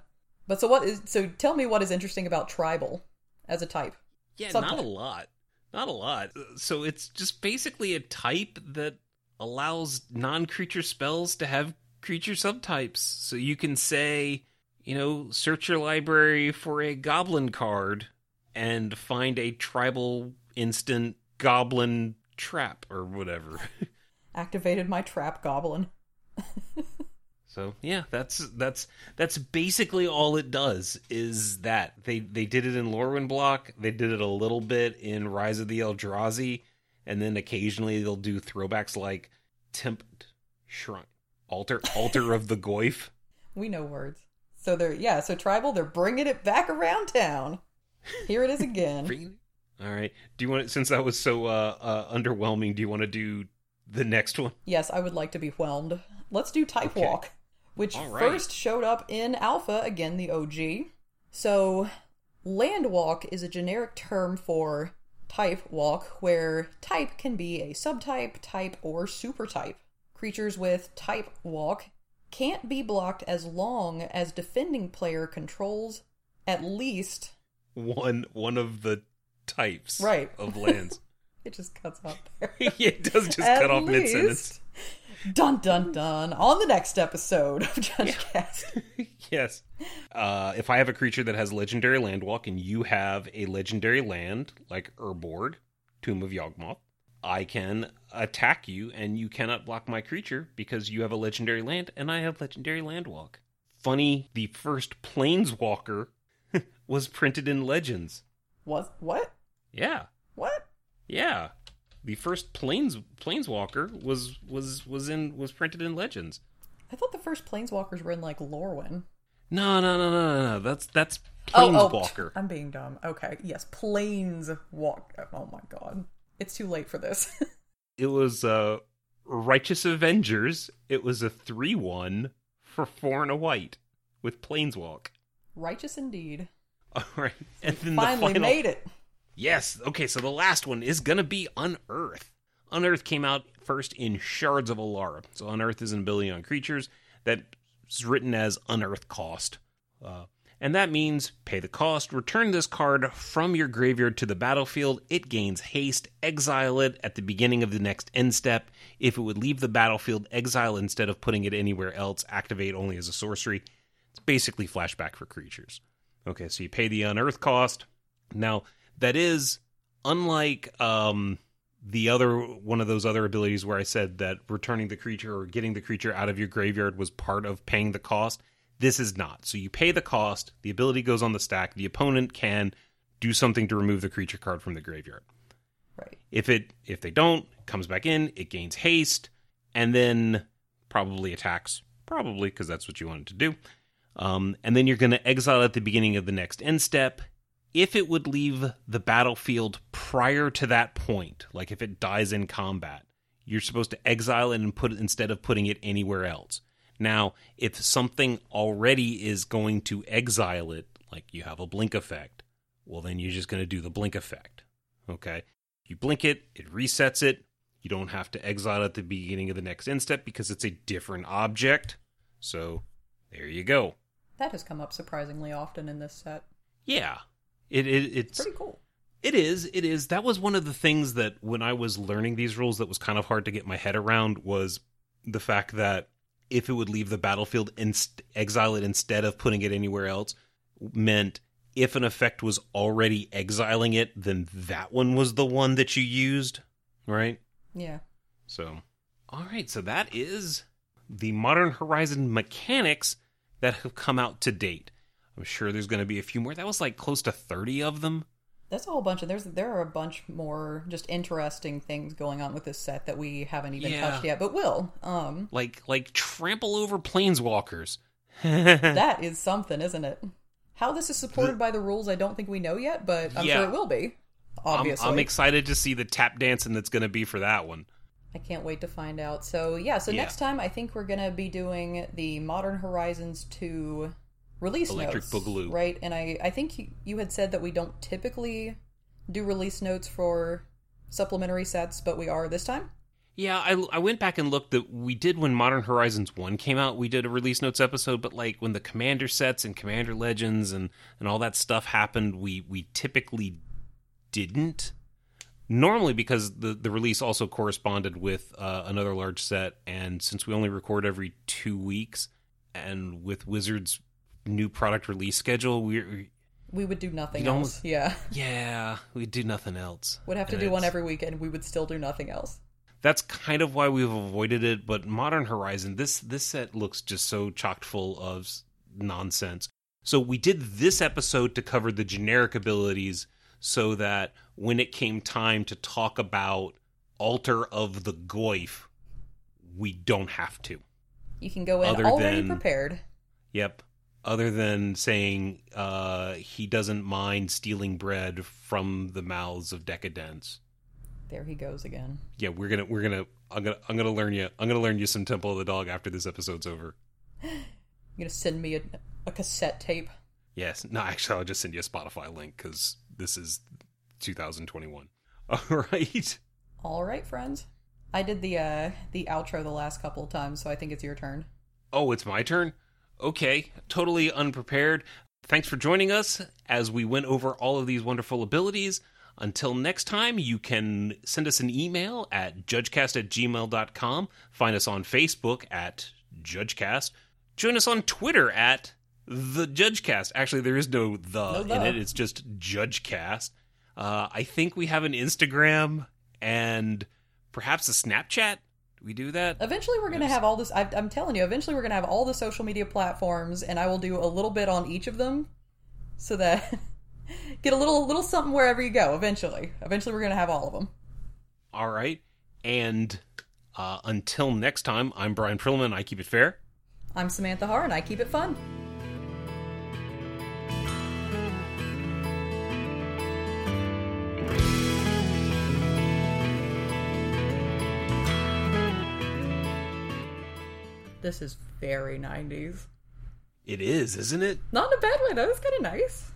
But so what is? So tell me what is interesting about tribal as a type. Yeah, Sometimes. not a lot. Not a lot. Uh, so it's just basically a type that allows non creature spells to have creature subtypes. So you can say, you know, search your library for a goblin card and find a tribal instant goblin trap or whatever. Activated my trap goblin. so yeah, that's that's that's basically all it does is that they they did it in Lorwyn block, they did it a little bit in Rise of the Eldrazi, and then occasionally they'll do throwbacks like Temp Shrine, Altar Altar of the Goyf. We know words. So they're yeah, so tribal, they're bringing it back around town. Here it is again. All right. Do you want since that was so uh, uh, underwhelming? Do you want to do the next one? Yes, I would like to be whelmed. Let's do Type okay. Walk, which right. first showed up in Alpha, again the OG. So, Land Walk is a generic term for type walk, where type can be a subtype, type, or supertype. Creatures with type walk can't be blocked as long as defending player controls at least one one of the types right. of lands. it just cuts off there. it does just at cut off mid sentence. Dun dun dun. On the next episode of Judge Cast. yes. Uh, if I have a creature that has legendary landwalk and you have a legendary land like Urborg, Tomb of Yawgmoth, I can attack you and you cannot block my creature because you have a legendary land and I have legendary landwalk. Funny, the first planeswalker was printed in Legends. Was what? Yeah. What? Yeah. The first planes planeswalker was was was in was printed in Legends. I thought the first planeswalkers were in like Lorwyn. No, no, no, no, no. That's that's planeswalker. Oh, oh, I'm being dumb. Okay, yes, planeswalk. Oh my god, it's too late for this. it was uh, Righteous Avengers. It was a three-one for four and a white with plainswalk. Righteous indeed. All right, and then finally the final... made it. Yes. Okay, so the last one is gonna be Unearth. Unearth came out first in Shards of Alara. So Unearth is an ability on creatures that's written as Unearth cost. Uh, and that means pay the cost, return this card from your graveyard to the battlefield. It gains haste, exile it at the beginning of the next end step. If it would leave the battlefield, exile instead of putting it anywhere else, activate only as a sorcery. It's basically flashback for creatures. Okay, so you pay the unearth cost. Now, that is unlike um, the other one of those other abilities where I said that returning the creature or getting the creature out of your graveyard was part of paying the cost. This is not. So you pay the cost, the ability goes on the stack, the opponent can do something to remove the creature card from the graveyard. Right. If it if they don't, it comes back in, it gains haste, and then probably attacks. Probably because that's what you wanted to do. Um, and then you're going to exile at the beginning of the next end step. If it would leave the battlefield prior to that point, like if it dies in combat, you're supposed to exile it and put it instead of putting it anywhere else. Now, if something already is going to exile it, like you have a blink effect, well, then you're just going to do the blink effect. Okay? You blink it, it resets it. You don't have to exile at the beginning of the next end step because it's a different object. So, there you go. That has come up surprisingly often in this set. Yeah, it, it it's pretty cool. It is. It is. That was one of the things that when I was learning these rules, that was kind of hard to get my head around was the fact that if it would leave the battlefield and exile it instead of putting it anywhere else, meant if an effect was already exiling it, then that one was the one that you used, right? Yeah. So, all right. So that is the Modern Horizon mechanics that have come out to date. I'm sure there's going to be a few more. That was like close to 30 of them. That's a whole bunch, and there's there are a bunch more just interesting things going on with this set that we haven't even yeah. touched yet, but will. Um, like like trample over planeswalkers. that is something, isn't it? How this is supported by the rules, I don't think we know yet, but I'm yeah. sure it will be. Obviously, I'm, I'm excited to see the tap dancing that's going to be for that one. I can't wait to find out. So yeah, so yeah. next time I think we're gonna be doing the Modern Horizons 2 release Electric notes, Boogaloo. right? And I I think you, you had said that we don't typically do release notes for supplementary sets, but we are this time. Yeah, I, I went back and looked that we did when Modern Horizons 1 came out, we did a release notes episode, but like when the Commander sets and Commander Legends and, and all that stuff happened, we, we typically didn't normally because the the release also corresponded with uh, another large set, and since we only record every two weeks, and with Wizards' new product release schedule, we We would do nothing else. almost- Yeah. yeah we'd do nothing else. We'd have to And do one every week and we would still do nothing else. That's kind of why we've avoided it. But Modern Horizon, this this set looks just so chocked full of nonsense. So we did this episode to cover the generic abilities, so that when it came time to talk about Altar of the Goyf, we don't have to. You can go in Other already than- prepared. Yep. Other than saying uh, he doesn't mind stealing bread from the mouths of decadence. There he goes again. Yeah, we're gonna we're gonna I'm gonna I'm gonna learn you I'm gonna learn you some Temple of the Dog after this episode's over. You're gonna send me a, a cassette tape. Yes, no, actually I'll just send you a Spotify link because this is 2021. All right. All right, friends. I did the uh the outro the last couple of times, so I think it's your turn. Oh, it's my turn. Okay, totally unprepared. Thanks for joining us as we went over all of these wonderful abilities. Until next time, you can send us an email at judgecast at gmail.com. Find us on Facebook at Judgecast. Join us on Twitter at The Judgecast. Actually, there is no the No in it, it's just Judgecast. Uh, I think we have an Instagram and perhaps a Snapchat. We do that? Eventually, we're gonna have all this. I, I'm telling you, eventually we're gonna have all the social media platforms, and I will do a little bit on each of them, so that get a little little something wherever you go. Eventually, eventually we're gonna have all of them. All right. And uh, until next time, I'm Bryan Prillaman. I keep it fair. I'm Samantha Har, and I keep it fun. This is very 90s. It is, isn't it? Not in a bad way, though. It's kind of nice.